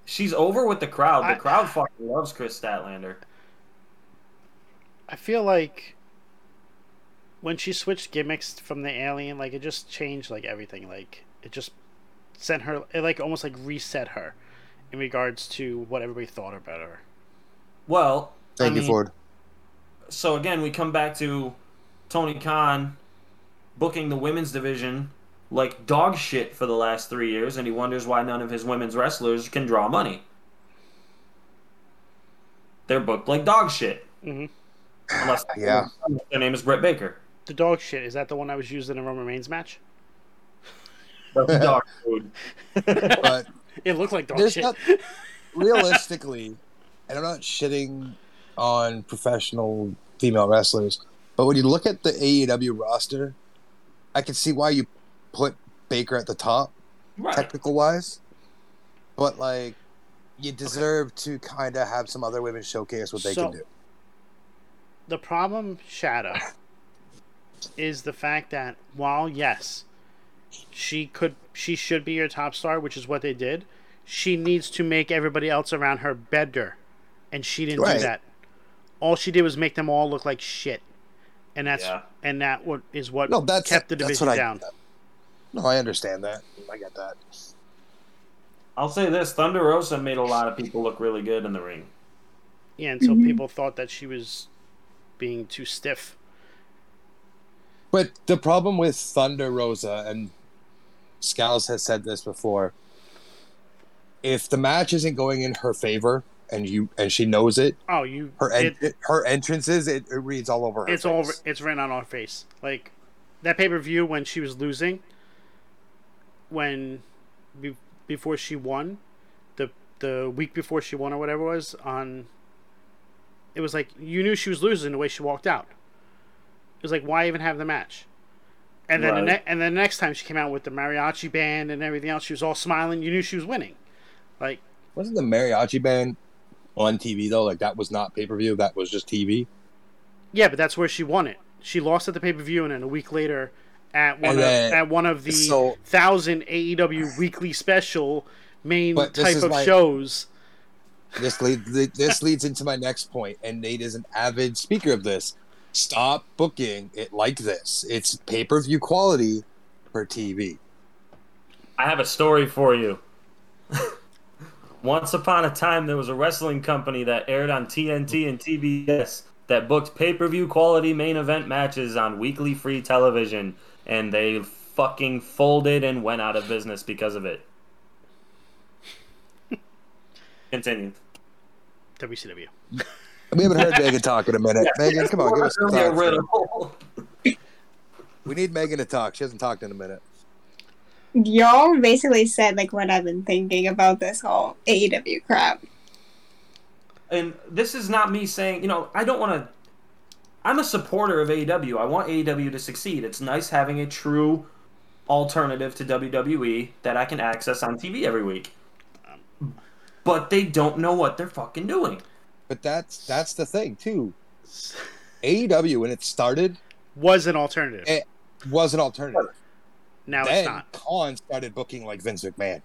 she's over with the crowd.
I-
The crowd fucking loves Kris Statlander.
I feel like when she switched gimmicks from the alien, like it just changed like everything. Like it just sent her, it like almost like reset her in regards to what everybody thought about her.
Well,
Thank
I
you,
mean,
Ford.
So again, we come back to Tony Khan booking the women's division like dog shit for the last three years, and he wonders why none of his women's wrestlers can draw money. They're booked like dog shit.
hmm
Unless
Yeah.
their name is Britt Baker.
The dog shit is that the one I was used in a Roman Reigns match?
That's dog food.
But
It looked like dog
There's
shit.
not- realistically, and I'm not shitting on professional female wrestlers, but when you look at the AEW roster, I can see why you put Baker at the top,
Right.
technical wise. But like, you deserve to kind of have some other women showcase what they
So-
can do.
the problem, Shadow, is the fact that while yes, she could, she should be your top star, which is what they did. She needs to make everybody else around her better, and she didn't
Right.
do that. All she did was make them all look like shit, and that's
Yeah.
and that what is what
No, that's
kept the
that's
division
what I,
down.
No, I understand that. I get that.
I'll say this: Thunder Rosa made a lot of people look really good in the ring.
Yeah, until
Mhm.
people thought that she was being too stiff.
But the problem with Thunder Rosa and Scals has said this before. If the match isn't going in her favor and you and she knows it,
Oh, you
her en-
it,
her entrances it, it reads all over her.
it's
face.
all it's written on her face. Like that pay per view when she was losing, when be, before she won, the the week before she won or whatever it was on. It was like you knew she was losing the way she walked out. It was like why even have the match? And then the ne- and then the next time she came out with the mariachi band and everything else, she was all smiling. You knew she was winning. Like
Wasn't the mariachi band on TV though? Like that was not pay per view. That was just TV.
Yeah, but that's where she won it. She lost at the pay per view, and then a week later, at one
And
of at one of the
so-
thousand AEW weekly special main
But
type of
my-
shows.
This lead, this leads into my next point, and Nate is an avid speaker of this. Stop booking it like this. It's pay per view quality for TV.
I have a story for you. Once upon a time, there was a wrestling company that aired on TNT and TBS that booked pay per view quality main event matches on weekly free television, and they fucking folded and went out of business because of it. Continue.
WCW.
We haven't heard Megan talk in a minute. Megan, come on, give us some
Get
thoughts.
rid of-
We need Megan to talk. She hasn't talked in a minute.
Y'all basically said like what I've been thinking about this whole AEW crap.
and this is not me saying, you know, I don't want to. I'm a supporter of AEW. I want AEW to succeed. It's nice having a true alternative to WWE that I can access on TV every week. But they don't know what they're fucking doing.
But that's that's the thing too. AEW when it started
Was an alternative.
Eh, was an alternative.
Now it's not.
Khan started booking like Vince McMahon.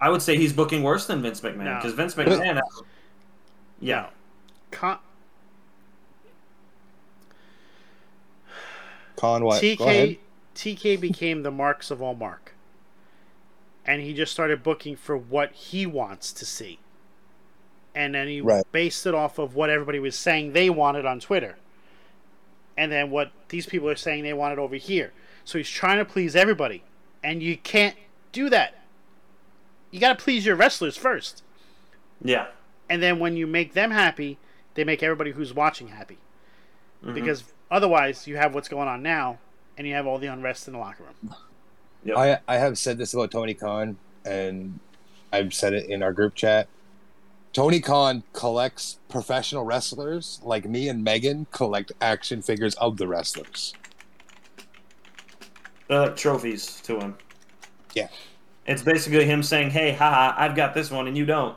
I would say he's booking worse than Vince McMahon
No.
because Vince McMahon. yeah,
Con-
Khan what? Go ahead.
TK TK became the marks of all mark. And he just started booking for what he wants to see. And then he
Right.
based it off of what everybody was saying they wanted on Twitter. And then what these people are saying they wanted over here. So he's trying to please everybody. And you can't do that. You got to please your wrestlers first.
yeah.
And then when you make them happy, they make everybody who's watching happy.
Mhm.
Because otherwise, you have what's going on now, and you have all the unrest in the locker room.
Yep.
I I have said this about Tony Khan, and I've said it in our group chat. Tony Khan collects professional wrestlers like me and Megan collect action figures of the wrestlers.
They're like trophies to him.
Yeah.
It's basically him saying, "Hey, haha, I've got this one and you don't."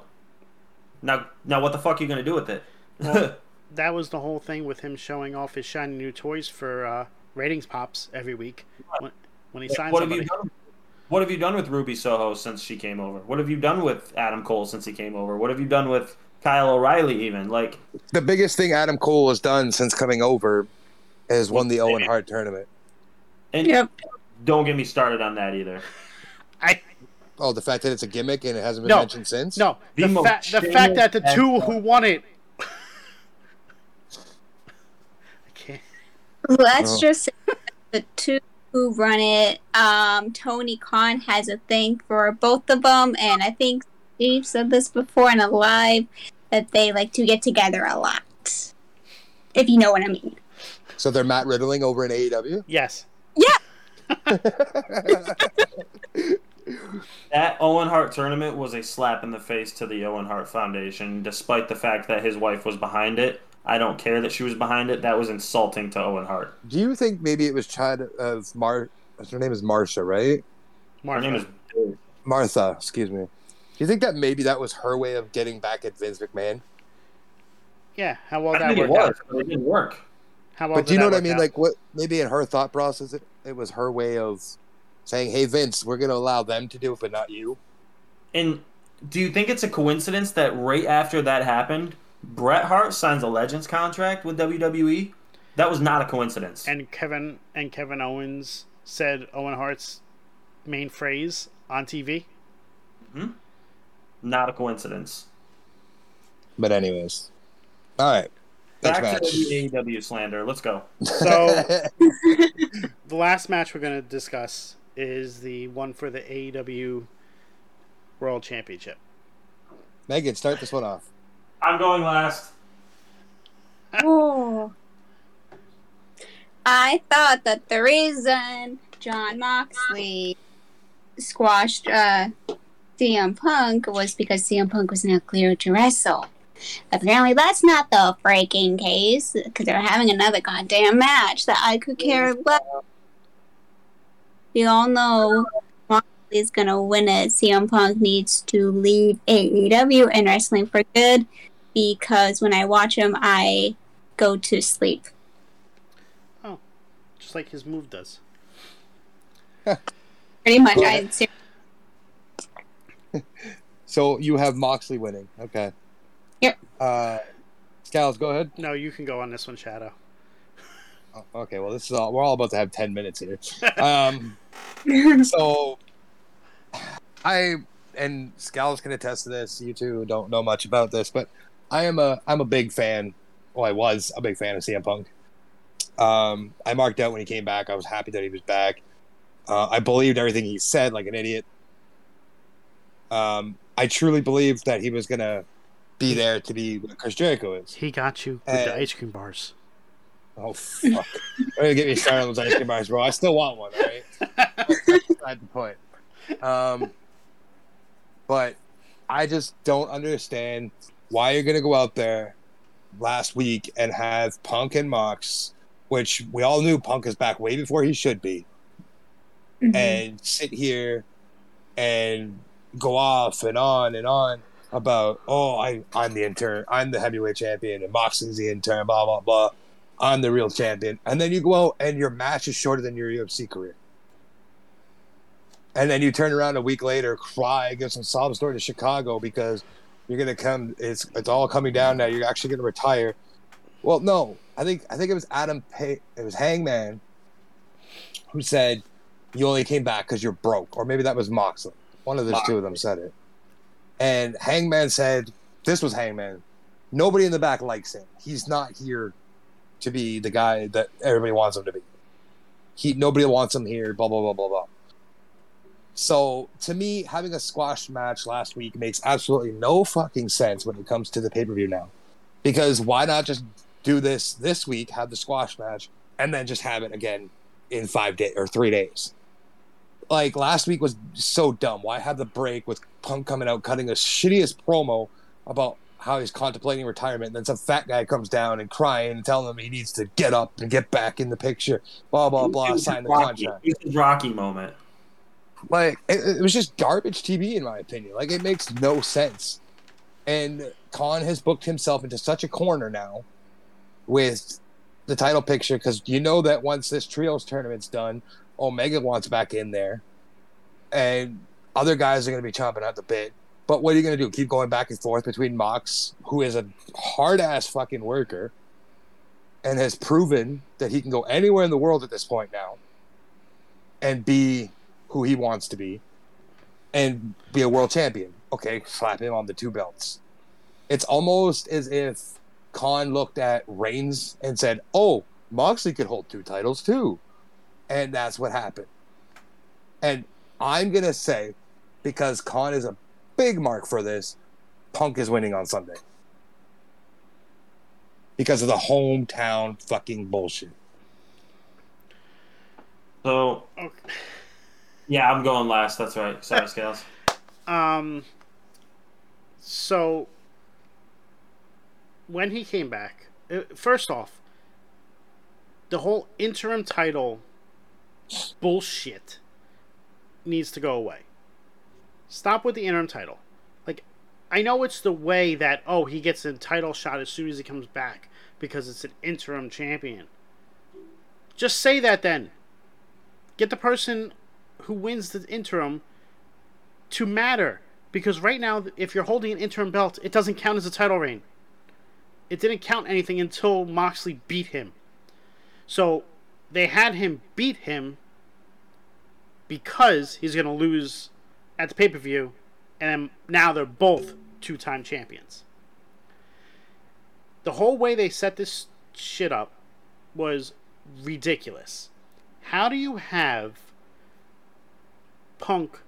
Now, now, what the fuck are you gonna do with it?
Well, that was the whole thing with him showing off his shiny new toys for uh, ratings pops every week when, when he signs
what have you done? What have you done with Ruby Soho since she came over? What have you done with Adam Cole since he came over? What have you done with Kyle O'Reilly? Even like,
The biggest thing Adam Cole has done since coming over is won the Owen Hart tournament.
and
Yep.
Don't get me started on that either.
I
Oh, the fact that it's a gimmick and it hasn't been
No.
mentioned since.
no
The
the, fa- the fact that the two who won it. I can't.
Let's
Oh.
just say the two who run it, um, Tony Khan has a thing for both of them, and I think Steve said this before in a live that they like to get together a lot. If you know what I mean.
So they're Matt Riddling over in AEW.
Yes.
That Owen Hart tournament was a slap in the face to the Owen Hart Foundation, despite the fact that his wife was behind it. I don't care that she was behind it. That was insulting to Owen Hart.
Do you think maybe it was Chad of Mar? Her name is Marsha, right?
Her
Martha.
name is
Martha, excuse me. Do you think that maybe that was her way of getting back at Vince McMahon?
yeah. How well
I
that
think it
worked
was,
out.
but it didn't work.
How well
but do you know what I mean?
out?
Like what? Maybe in her thought process, it, it was her way of saying, "Hey Vince, we're going to allow them to do it, but not you."
And do you think it's a coincidence that right after that happened, Bret Hart signs a Legends contract with WWE? That was not a coincidence.
and Kevin and Kevin Owens said Owen Hart's main phrase on TV. Hmm?
Not a coincidence.
But anyways, all right. Next
Back to the AEW slander. Let's go.
So the last match we're going to discuss is the one for the AEW World Championship.
Megan, start this one off.
I'm going last.
Oh. I thought that the reason Jon Moxley squashed uh, CM Punk was because CM Punk was not clear to wrestle. Apparently, that's not the freaking case because they're having another goddamn match that I could care less. We all know Moxley's gonna win it. CM Punk needs to leave AEW and wrestling for good because when I watch him, I go to sleep.
Oh, just like his move does.
Pretty much,
Go
I
ahead. So you have Moxley winning. Okay.
Yep.
Uh, Scals, go ahead.
No, you can go on this one, Shadow.
Oh, okay, well, this is all, we're all about to have ten minutes here. Um, so I and Scal's can attest to this. You two don't know much about this, but I am a I'm a big fan. Well, I was a big fan of CM Punk. Um, I marked out when he came back. I was happy that he was back. Uh, I believed everything he said, like an idiot. Um, I truly believed that he was gonna be there to be what Chris Jericho is.
He got you with
Uh,
the ice cream bars.
Oh fuck! Don't even get me started on those ice cream bars, bro. I still want one. All right, that's beside the point. Um, but I just don't understand why you're gonna go out there last week and have Punk and Mox, which we all knew Punk is back way before he should be,
Mhm.
and sit here and go off and on and on about oh I I'm the intern I'm the heavyweight champion and Moxley's the intern blah blah blah. I'm the real champion. And then you go out and your match is shorter than your UFC career. And then you turn around a week later cry give some sob story to Chicago because you're gonna come it's it's all coming down now. You're actually gonna retire. Well no I think I think it was Adam Page it was Hangman who said you only came back because you're broke or maybe that was Moxley. One of the two of them said it. And Hangman said, this was Hangman. Nobody in the back likes him. He's not here to be the guy that everybody wants him to be. He nobody wants him here, blah blah blah blah blah. So to me, having a squash match last week makes absolutely no fucking sense when it comes to the pay-per-view now. Because why not just do this this week, have the squash match, and then just have it again in five days or three days? Like last week was so dumb. Why have the break with Punk coming out cutting the shittiest promo about how he's contemplating retirement, and then some fat guy comes down and crying and telling him he needs to get up and get back in the picture, blah blah blah, sign the
Rocky.
contract.
It's a Rocky moment.
Like it, it was just garbage TV in my opinion. Like it makes no sense. And Khan has booked himself into such a corner now with the title picture because you know that once this trios tournament's done, Omega wants back in there, and other guys are going to be chomping at the bit. But what are you going to do? Keep going back and forth between Mox, who is a hard ass fucking worker, and has proven that he can go anywhere in the world at this point now, and be who he wants to be, and be a world champion. Okay, slap him on the two belts. It's almost as if Khan looked at Reigns and said, "Oh, Moxley could hold two titles too," and that's what happened. And I'm gonna say, because Khan is a big mark for this, Punk is winning on Sunday because of the hometown fucking bullshit.
So,
Okay.
yeah, I'm going last. That's right. Sorry, Scales.
Um. So when he came back, uh, first off, the whole interim title bullshit needs to go away. Stop with the interim title. Like, I know it's the way that oh he gets a title shot as soon as he comes back because it's an interim champion. Just say that then. Get the person who wins the interim to matter because right now if you're holding an interim belt it doesn't count as a title reign it didn't count anything until moxley beat him so they had him beat him because he's going to lose at the pay-per-view and now they're both two-time champions the whole way they set this shit up was ridiculous how do you have punk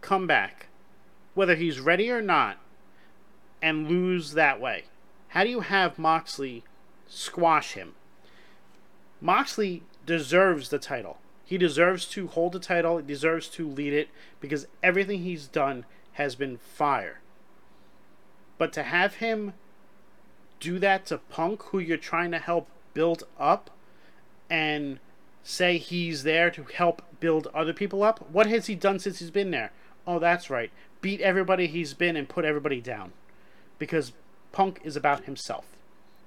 come back, whether he's ready or not, and lose that way? How do you have Moxley squash him? Moxley deserves the title. He deserves to hold the title, he deserves to lead it because everything he's done has been fire. But to have him do that to Punk, who you're trying to help build up, and say he's there to help build other people up, what has he done since he's been there? Oh, that's right. Beat everybody he's been and put everybody down. Because Punk is about himself.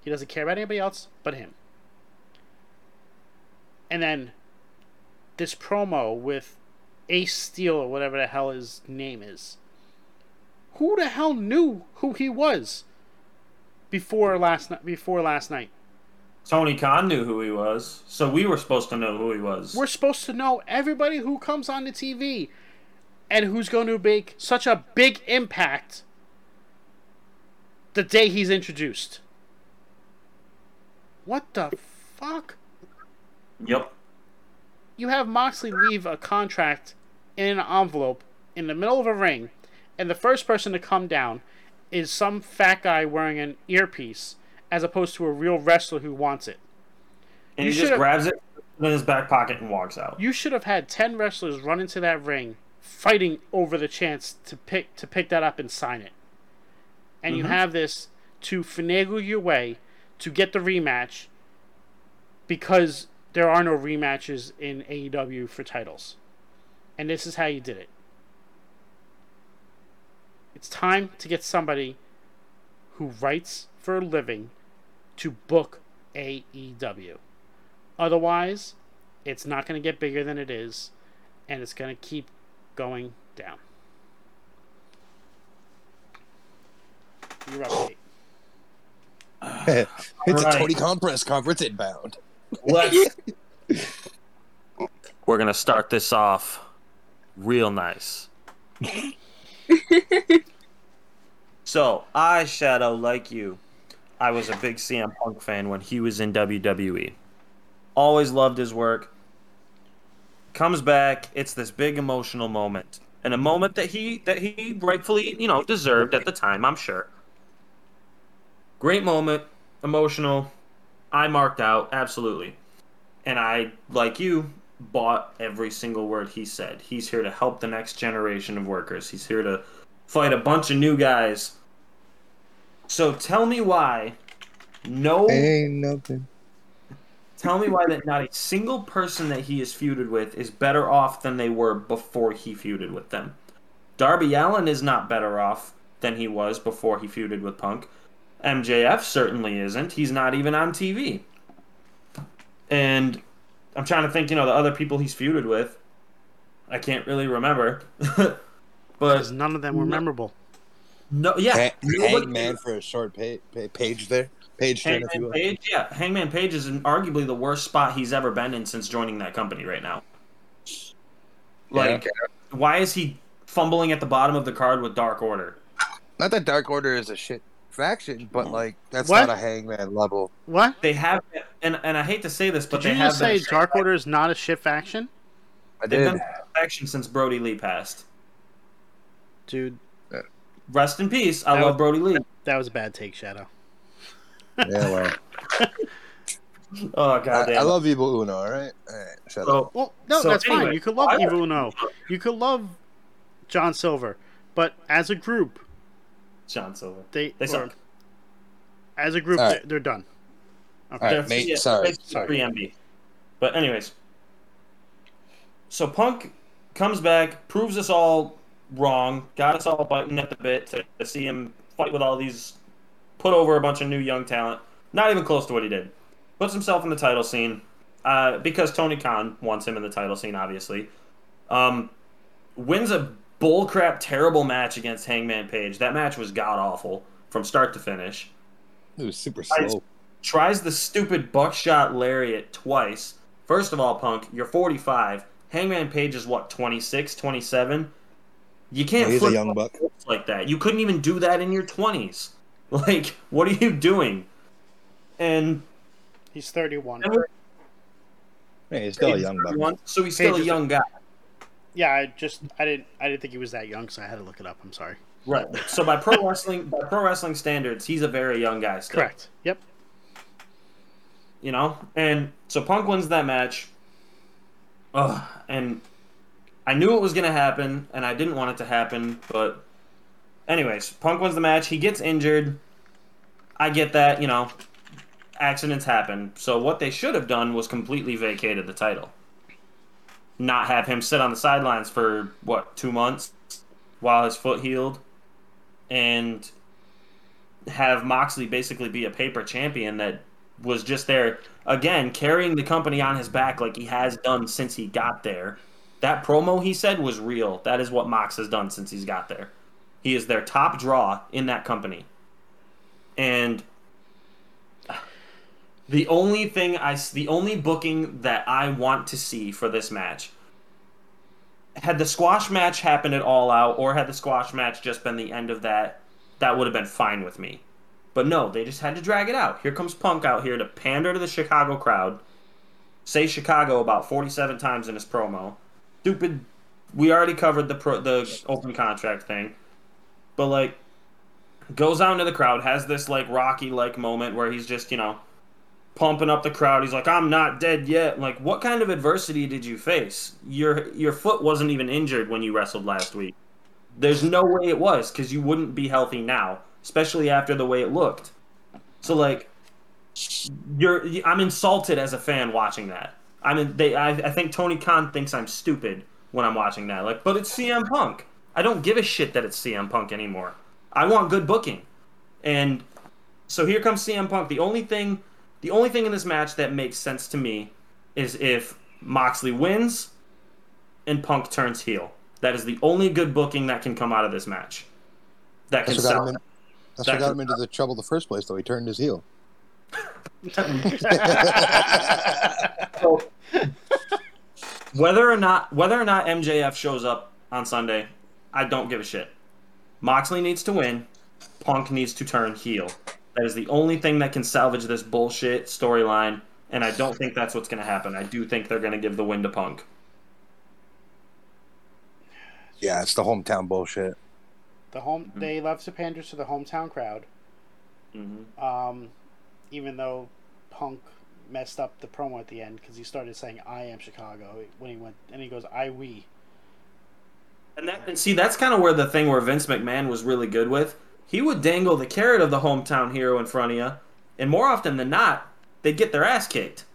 He doesn't care about anybody else but him. And then this promo with Ace Steel or whatever the hell his name is. Who the hell knew who he was before last night before last night?
Tony Khan knew who he was, so we were supposed to know who he was.
We're supposed to know everybody who comes on the TV and who's going to make such a big impact the day he's introduced. What the fuck?
Yep.
You have Moxley leave a contract in an envelope in the middle of a ring, and the first person to come down is some fat guy wearing an earpiece, as opposed to a real wrestler who wants it.
And
You
he just grabs it in his back pocket and walks out.
You should have had ten wrestlers run into that ring, fighting over the chance to pick to pick that up and sign it. And you
Mhm.
have this to finagle your way to get the rematch because there are no rematches in AEW for titles. And this is how you did it. It's time to get somebody who writes for a living to book AEW. Otherwise, it's not going to get bigger than it is, and it's going to keep going down. You're up, Nate.
it's
Right.
a Tony Khan press conference inbound.
Let's. We're gonna start this off real nice. so, I Shadow, like you, I was a big CM Punk fan when he was in WWE. Always loved his work. Comes back, it's this big emotional moment, and a moment that he that he rightfully you know deserved at the time. I'm sure. Great moment, emotional. I marked out absolutely. And I, like you, bought every single word he said. He's here to help the next generation of workers. He's here to fight a bunch of new guys. So tell me why no
Ain't nothing.
tell me why that not a single person that he is feuded with is better off than they were before he feuded with them. Darby Allin is not better off than he was before he feuded with Punk. MJF certainly isn't. He's not even on TV. And I'm trying to think, you know, the other people he's feuded with. I can't really remember. but
Because none of them were
No.
memorable.
no, yeah,
Hang, Hangman for a short pa- pa- page there. Page turn, if you
Hangman
will.
Page, yeah, Hangman Page is in arguably the worst spot he's ever been in since joining that company right now. Like, why is he fumbling at the bottom of the card with Dark Order?
Not that Dark Order is a shit faction, but mm. like that's
What?
not a Hangman level.
What?
They have, and and I hate to say this, but
Did
they
you
have
just say
been,
Dark Order is not a shit faction?
I
they've
did.
been action since Brodie Lee passed.
Dude,
Rest in peace. I
That
love
was-
Brodie Lee.
that was a bad take, Shadow.
Yeah, well,
Oh
I,
god damn.
I love Evil Uno. All right, all right. Shut up.
Well, no,
So
that's fine. You could love
I-
Evil Uno. You could love John Silver. But as a group,
John Silver.
they,
They
or-
suck.
as a group,
All
they're, they're done. Okay.
All right,
They're-
mate,
yeah,
sorry,
sorry.
MB. But anyways, so Punk comes back, proves us all wrong, got us all biting at the bit to, to see him fight with all these, put over a bunch of new young talent. Not even close to what he did. Puts himself in the title scene uh, because Tony Khan wants him in the title scene, obviously. Um, wins a bullcrap, terrible match against Hangman Page. That match was god awful from start to finish
It was super slow.
tries the stupid buckshot lariat twice. First of all, Punk, you're 45. Hangman Page is what, 26, 27? You can't
He's a young buck.
like that. You couldn't even do that in your 20s. Like, what are you doing? And
He's 31.
Hey, he's still a young buck.
so he's still
Page
a
is-
young guy.
Yeah, I just I didn't I didn't think he was that young, so I had to look it up. I'm sorry.
Right. So by pro wrestling by pro wrestling standards, he's a very young guy still.
Correct. Yep.
you know? And so Punk wins that match. Ugh, and I knew it was going to happen, and I didn't want it to happen, but. Anyways, Punk wins the match. He gets injured. I get that, you know, accidents happen. So what they should have done was completely vacated the title. Not have him sit on the sidelines for, what, two months while his foot healed. And have Moxley basically be a paper champion that was just there again carrying the company on his back like he has done since he got there. That promo he said was real. That is what Mox has done since he's got there. He is their top draw in that company. And The only thing I, the only booking that I want to see for this match, had the squash match happened at All Out, or had the squash match just been the end of that, that would have been fine with me. But no, they just had to drag it out. Here comes Punk out here to pander to the Chicago crowd, say Chicago about forty-seven times in his promo. Stupid. We already covered the pro, the open contract thing, but like goes out into the crowd, has this like Rocky like moment where he's just, you know, pumping up the crowd. He's like, I'm not dead yet. Like, what kind of adversity did you face? Your your foot wasn't even injured when you wrestled last week. There's no way it was, because you wouldn't be healthy now, especially after the way it looked. So like you're I'm insulted as a fan watching that. I mean they I, I think Tony Khan thinks I'm stupid when I'm watching that. Like, but it's CM Punk. I don't give a shit that it's CM Punk anymore. I want good booking. And so here comes CM Punk. The only thing the only thing in this match that makes sense to me is if Moxley wins and Punk turns heel. That is the only good booking that can come out of this match. That can
That's what got
sell.
him in, that's
That
what got him into the trouble the first place, though. He turned his heel.
So, whether or not whether or not MJF shows up on Sunday, I don't give a shit. Moxley needs to win. Punk needs to turn heel. That is the only thing that can salvage this bullshit storyline, and I don't think that's what's going to happen. I do think they're going to give the win to Punk.
Yeah, it's the hometown bullshit.
The home they love to pander to the hometown crowd.
Mm-hmm.
Um, even though Punk messed up the promo at the end because he started saying "I am Chicago" when he went, and he goes "I we."
And that and see that's kind of where the thing where Vince McMahon was really good with. He would dangle the carrot of the hometown hero in front of you, and more often than not, they'd get their ass kicked.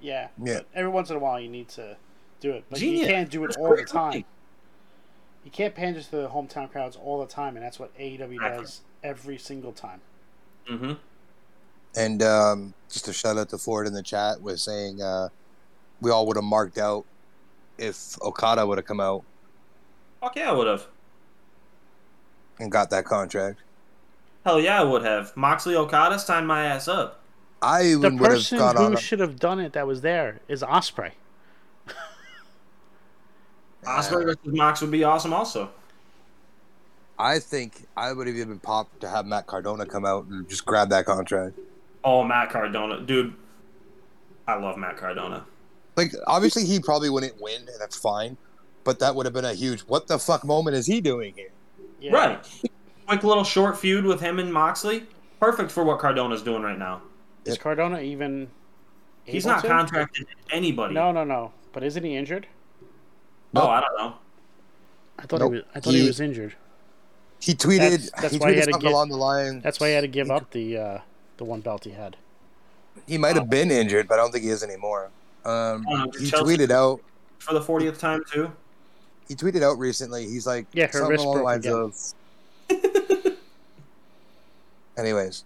Yeah.
Yeah.
Every once in a while, you need to do it, but
Genius.
you can't do it all the time.
booking.
You can't pander to the hometown crowds all the time, and that's what AEW does every single time.
Mm-hmm.
And um, just a shout out to Ford in the chat was saying uh, we all would have marked out if Okada would have come out
Fuck yeah, I would have.
And got that contract.
Hell yeah, I would have. Moxley Okada signed my ass up.
I
The
even would have
person
gone
who
on.
should have done it that was there is Ospreay.
Ospreay versus Mox would be awesome, also.
I think I would have even popped to have Matt Cardona come out and just grab that contract.
Oh, Matt Cardona, dude. I love Matt Cardona.
Like, obviously, he probably wouldn't win, and that's fine. But that would have been a huge what the fuck moment is he doing here?
Yeah.
Right. Quick little short feud with him and Moxley. Perfect for what Cardona's doing right now.
Is Cardona even?
He's not
to?
contracted anybody.
No, no, no. But isn't he injured?
Oh,
Nope.
I don't know.
I thought
Nope.
he was. I thought he,
He-
was injured.
He tweeted.
That's- that's
he
why he
tweeted
had to
something
get-
along the line.
That's why he had to give up the uh, the one belt he had.
He might have been injured, but I don't think he is anymore. Um,
Oh, no,
he
Chelsea-
tweeted out.
For the 40th time, too.
He tweeted out recently. He's like,
Yeah, her
something
wrist
along the
broke
lines
again.
of. Anyways,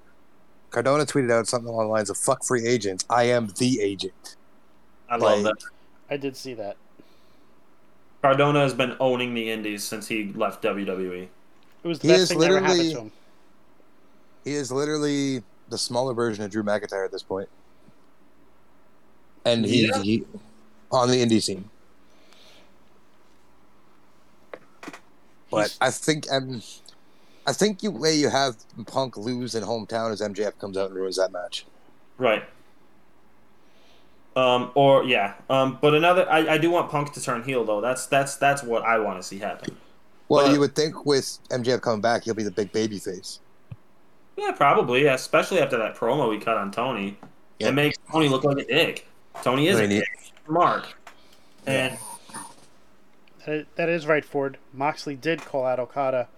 Cardona tweeted out something along the lines of "fuck free agents. I am the agent."
I love
Like-
that.
I did see that.
Cardona has been owning the indies since he left WWE.
It was the
He
best
is
thing that ever happened
literally-
to him.
He is literally the smaller version of Drew McIntyre at this point, and he's
Yeah.
he, on the indie scene. But I think um, I think you way you have Punk lose in hometown as MJF comes out and ruins that match.
Right. Um, or yeah. Um, but another, I, I do want Punk to turn heel though. That's that's that's what I want to see happen.
Well,
But-
you would think with MJF coming back, he'll be the big baby face.
Yeah, probably. Especially after that promo we cut on Tony.
Yeah.
It makes Tony look like a dick. Tony is a dick. Mark. And
That- that is right, Ford. Moxley did call out Okada.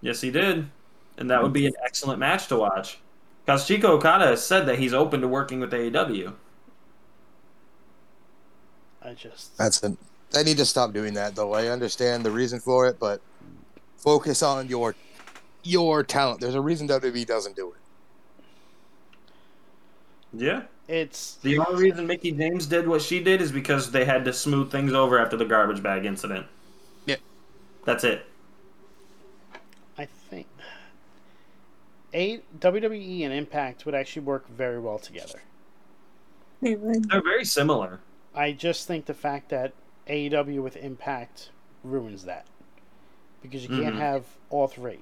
yes, he did. And that would be an excellent match to watch. Because Chico Okada has said that he's open to working with AEW.
I just.
That's it. They need to stop doing that, though. I understand the reason for it, but focus on your your talent. There's a reason WWE doesn't do it.
Yeah.
It's
The only reason Mickie James did what she did is because they had to smooth things over after the garbage bag incident.
Yeah.
That's it.
I think A WWE and Impact would actually work very well together.
They would.
They're very similar.
I just think the fact that AEW with Impact ruins that because you can't
Mhm.
have all three.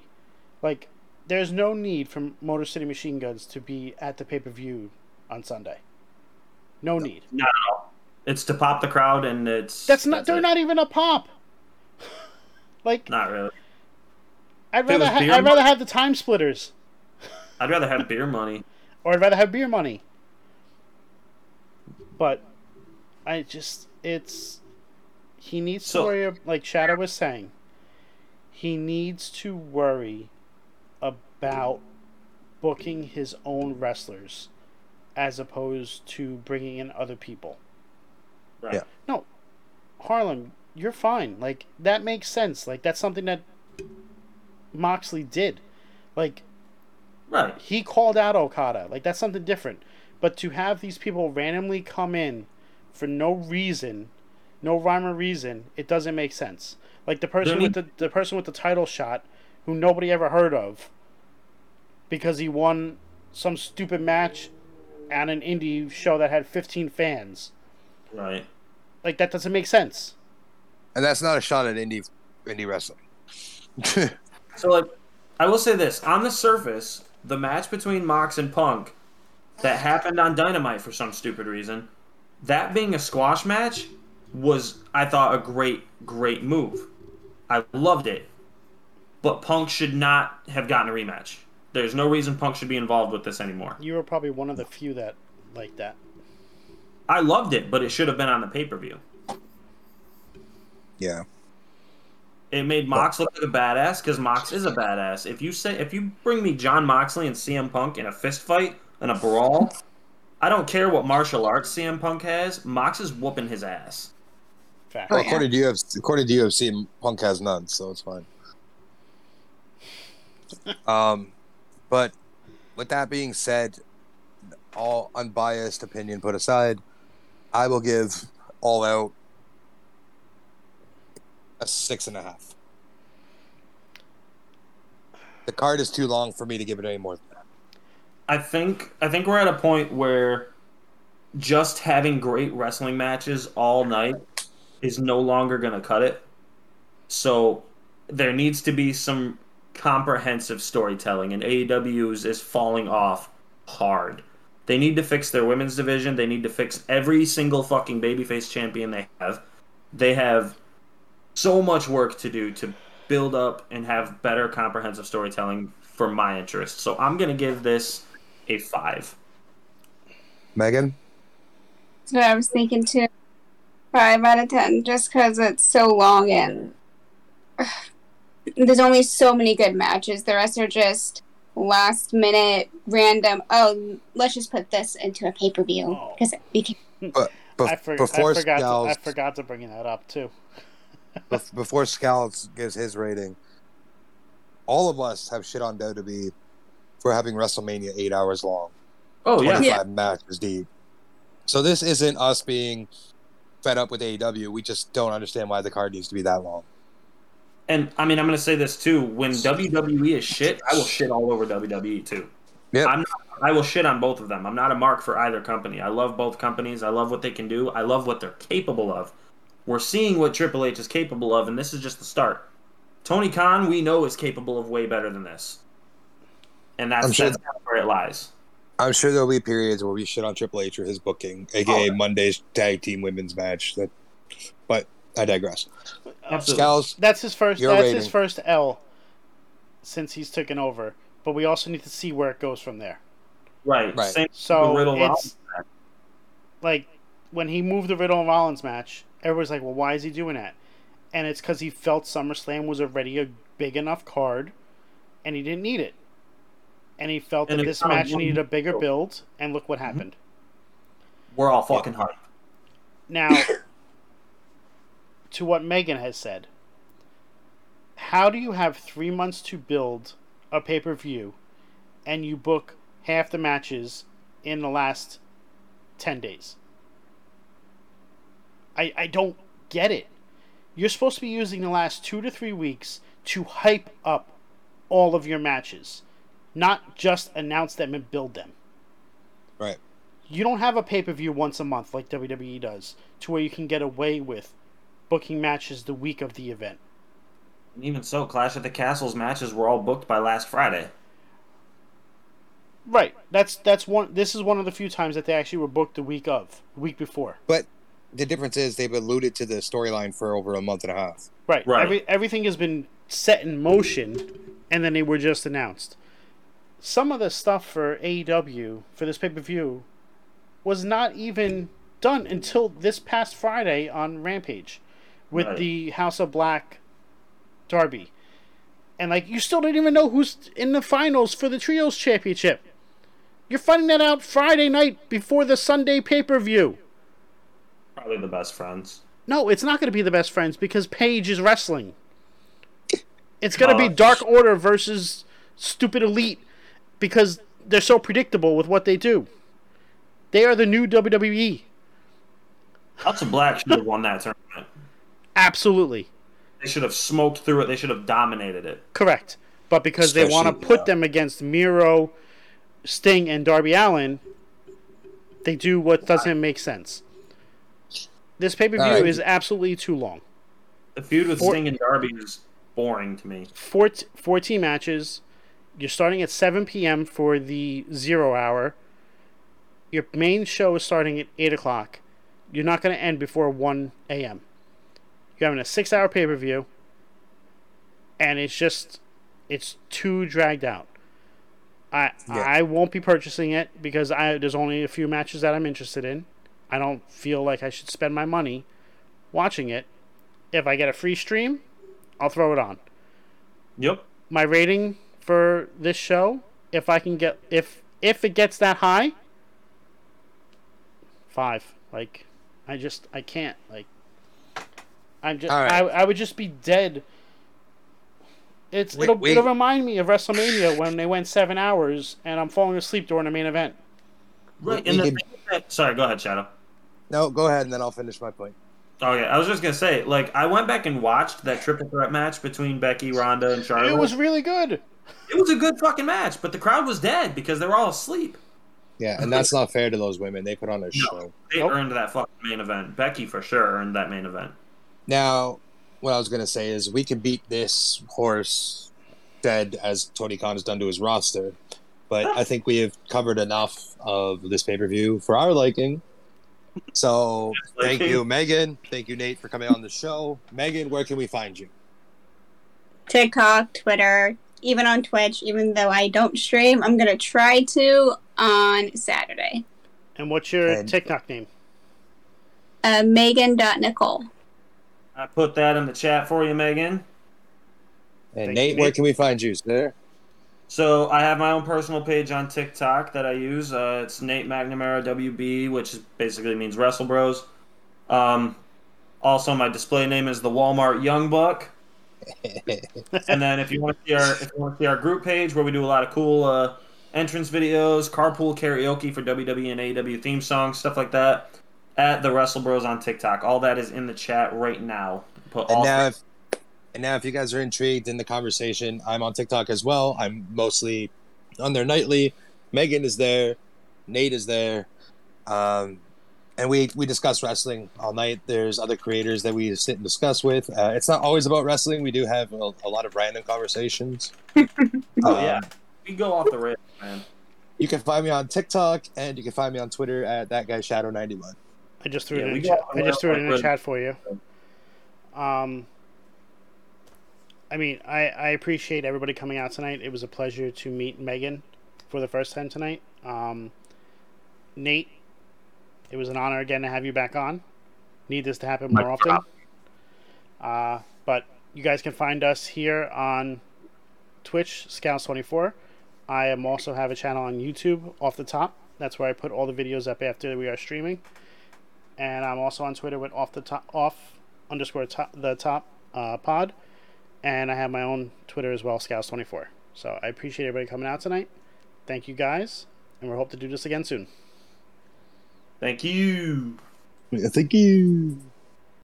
Like, there's no need for Motor City Machine Guns to be at the pay per view on Sunday. No need.
Not at all. It's to pop the crowd, and it's
That's not. they're
it.
not even a pop. like,
Not really.
I'd rather
was
ha- I'd rather have the time splitters,
I'd rather have beer money.
or I'd rather have beer money. But I just it's he needs
So-
to worry like Shadow was saying. He needs to worry about booking his own wrestlers as opposed to bringing in other people.
Right.
Yeah.
No, Harlem, you're fine. Like that makes sense. Like that's something that Moxley did. Like
Right.
he called out Okada. Like that's something different. But to have these people randomly come in for no reason, no rhyme or reason, it doesn't make sense. Like the person
There
with the the person with the title shot, who nobody ever heard of, because he won some stupid match at an indie show that had 15 fans.
Right.
Like that doesn't make sense.
And that's not a shot at indie indie wrestling.
So like, I will say this: on the surface, the match between Mox and Punk that happened on Dynamite for some stupid reason, that being a squash match, was I thought a great, great move. I loved it, but Punk should not have gotten a rematch. There's no reason Punk should be involved with this anymore.
You were probably one of the few that liked that.
I loved it, but it should have been on the pay per view.
yeah.
It made Mox look like a badass because Mox is a badass. If you say if you bring me Jon Moxley and CM Punk in a fist fight and a brawl, I don't care what martial arts CM Punk has. Mox is whooping his ass.
Fact.
Well, according to UFC, according to UFC, Punk has none, so it's fine. um, but with that being said, all unbiased opinion put aside, I will give All Out a six and a half. The card is too long for me to give it any more than that.
I think I think we're at a point where just having great wrestling matches all night is no longer going to cut it. So there needs to be some comprehensive storytelling, and AEW's is falling off hard. They need to fix their women's division. They need to fix every single fucking babyface champion they have. They have so much work to do to build up and have better comprehensive storytelling for my interest. So I'm gonna give this a five.
Meghan,
That's what I was thinking too. Five out of ten, just because it's so long and there's only so many good matches. The rest are just last minute random. Oh, let's just put this into a pay per view
Oh.
because we can.
Bef-
I, for-
before
I forgot. To, I forgot to bring that up too.
before Scalz gives his rating, all of us have shit on WWE for having WrestleMania eight hours long.
Oh yeah.
25 matches deep. So this isn't us being fed up with AEW. We just don't understand why the card needs to be that long.
And I mean I'm gonna say this too. When WWE is shit, I will shit all over WWE too.
Yep.
I'm not, I will shit on both of them. I'm not a mark for either company. I love both companies. I love what they can do. I love what they're capable of. We're seeing what Triple H is capable of, and this is just the start. Tony Khan, we know, is capable of way better than this. And that's,
sure-
that's where it lies.
I'm sure there'll be periods where we shit on Triple H or his booking, aka
Oh.
Monday's tag team women's match. That, I digress.
Absolutely.
Scalz,
That's his first.
Your
that's his first L since he's taken over. But we also need to see where it goes from there.
Right.
Right.
Same
So
Riddle
it's
Rollins.
like when he moved the Riddle and Rollins match, everybody's like, "Well, why is he doing that?" And it's because he felt SummerSlam was already a big enough card, and he didn't need it. And he felt
And
that this match needed a bigger build, and look what mm-hmm. happened.
We're all fucking hyped.
Now, to what Meghan has said, how do you have three months to build a pay per view and you book half the matches in the last 10 days? I, I don't get it. You're supposed to be using the last two to three weeks to hype up all of your matches. not just announce them and build them.
Right.
You don't have a pay per view once a month like WWE does, to where you can get away with booking matches the week of the event.
And even so, Clash of the Castles matches were all booked by last Friday.
Right. That's that's one. This is one of the few times that they actually were booked the week of, the week before.
But the difference is they've alluded to the storyline for over a month and a half.
Right.
Right.
Every, everything has been set in motion, and then they were just announced. Some of the stuff for AEW for this pay per view was not even done until this past Friday on Rampage, with
Right.
the House of Black Darby, and like you still don't even know who's in the finals for the Trios Championship. You're finding that out Friday night before the Sunday pay per view.
Probably the best friends.
No, it's not going to be the best friends because Page is wrestling. It's going to be
Uh,
Dark Order versus Stupid Elite because they're so predictable with what they do. They are the new. WWE.
House of Black should have won that tournament.
Absolutely.
They should have smoked through it. They should have dominated it.
Correct. But because they want to put
yeah.
them against Miro, Sting, and Darby Allin, they do what doesn't make sense. This pay per view
Alright.
is absolutely too long.
The feud with
Four-
Sting and Darby is boring to me.
14, 14 matches. You're starting at 7 p.m. for the zero hour. Your main show is starting at 8 o'clock. You're not going to end before 1 a.m. You're having a six hour pay per view. And it's just, it's too dragged out. I
Yeah.
I won't be purchasing it because I there's only a few matches that I'm interested in. I don't feel like I should spend my money watching it. If I get a free stream, I'll throw it on
Yep.
my rating for this show if i can get if if it gets that high five like i just i can't like i'm just
All right.
I, I would just be dead it's
Wait,
it'll,
wait.
it'll remind me of wrestlemania when they went seven hours and i'm falling asleep during the main event
Right.
We
And the
could-
thing that- sorry, go ahead, Shadow.
No, go ahead and then I'll finish my point.
Oh, okay, I was just gonna say, like, I went back and watched that triple threat match between Becky, Ronda, and Charlotte.
it was really good
It was a good fucking match, but the crowd was dead because they were all asleep.
Yeah, and that's not fair to those women. They put on a show.
They
Nope.
earned that fucking main event. Becky for sure earned that main event.
Now, what I was gonna say is we can beat this horse dead as Tony Khan has done to his roster, but I think we have covered enough of this pay per view for our liking. So thank you, Meghan. Thank you, Nate, for coming on the show. Meghan, where can we find you?
TikTok, Twitter, even on Twitch, even though I don't stream, I'm gonna try to on Saturday.
and what's your
And-
tiktok name
Uh, Meghan.Nicole.
I put that in the chat for you, Meghan.
And
Thank
Nate,
you,
where
Nate.
can we find you, There.
So I have my own personal page on TikTok that I use. Uh, it's Nate McNamara WB, which basically means Wrestle Bros. Um, also, my display name is the Walmart Young Buck. and then if you want to see our if you want to see our group page where we do a lot of cool uh, entrance videos, carpool karaoke for WWE and AEW theme songs, stuff like that, at the Wrestle Bros on TikTok. All that is in the chat right now. Put
And
all
now, if, and now, if you guys are intrigued in the conversation, I'm on TikTok as well. I'm mostly on there nightly. Meghan is there, Nate is there, um, and we we discuss wrestling all night. There's other creators that we sit and discuss with. Uh, it's not always about wrestling. We do have a, a lot of random conversations.
Oh, yeah.
Um,
we go off the rails, man.
you can find me on TikTok and you can find me on Twitter at that guy shadow ninety one.
I just threw
Yeah,
it in
we
the chat. I just threw it in the chat for you. Um, I mean, I, I appreciate everybody coming out tonight. It was a pleasure to meet Meghan for the first time tonight. Um, Nate, it was an honor again to have you back on. Need this to happen more
My
often. Uh, but you guys can find us here on Twitch, Scouts24. I am also have a channel on YouTube off the top. That's where I put all the videos up after we are streaming and I'm also on Twitter with off the top off underscore top the top uh, pod, and I have my own Twitter as well, Scouts24. So I appreciate everybody coming out tonight. Thank you guys, and we hope to do this again soon.
Thank you.
Thank you.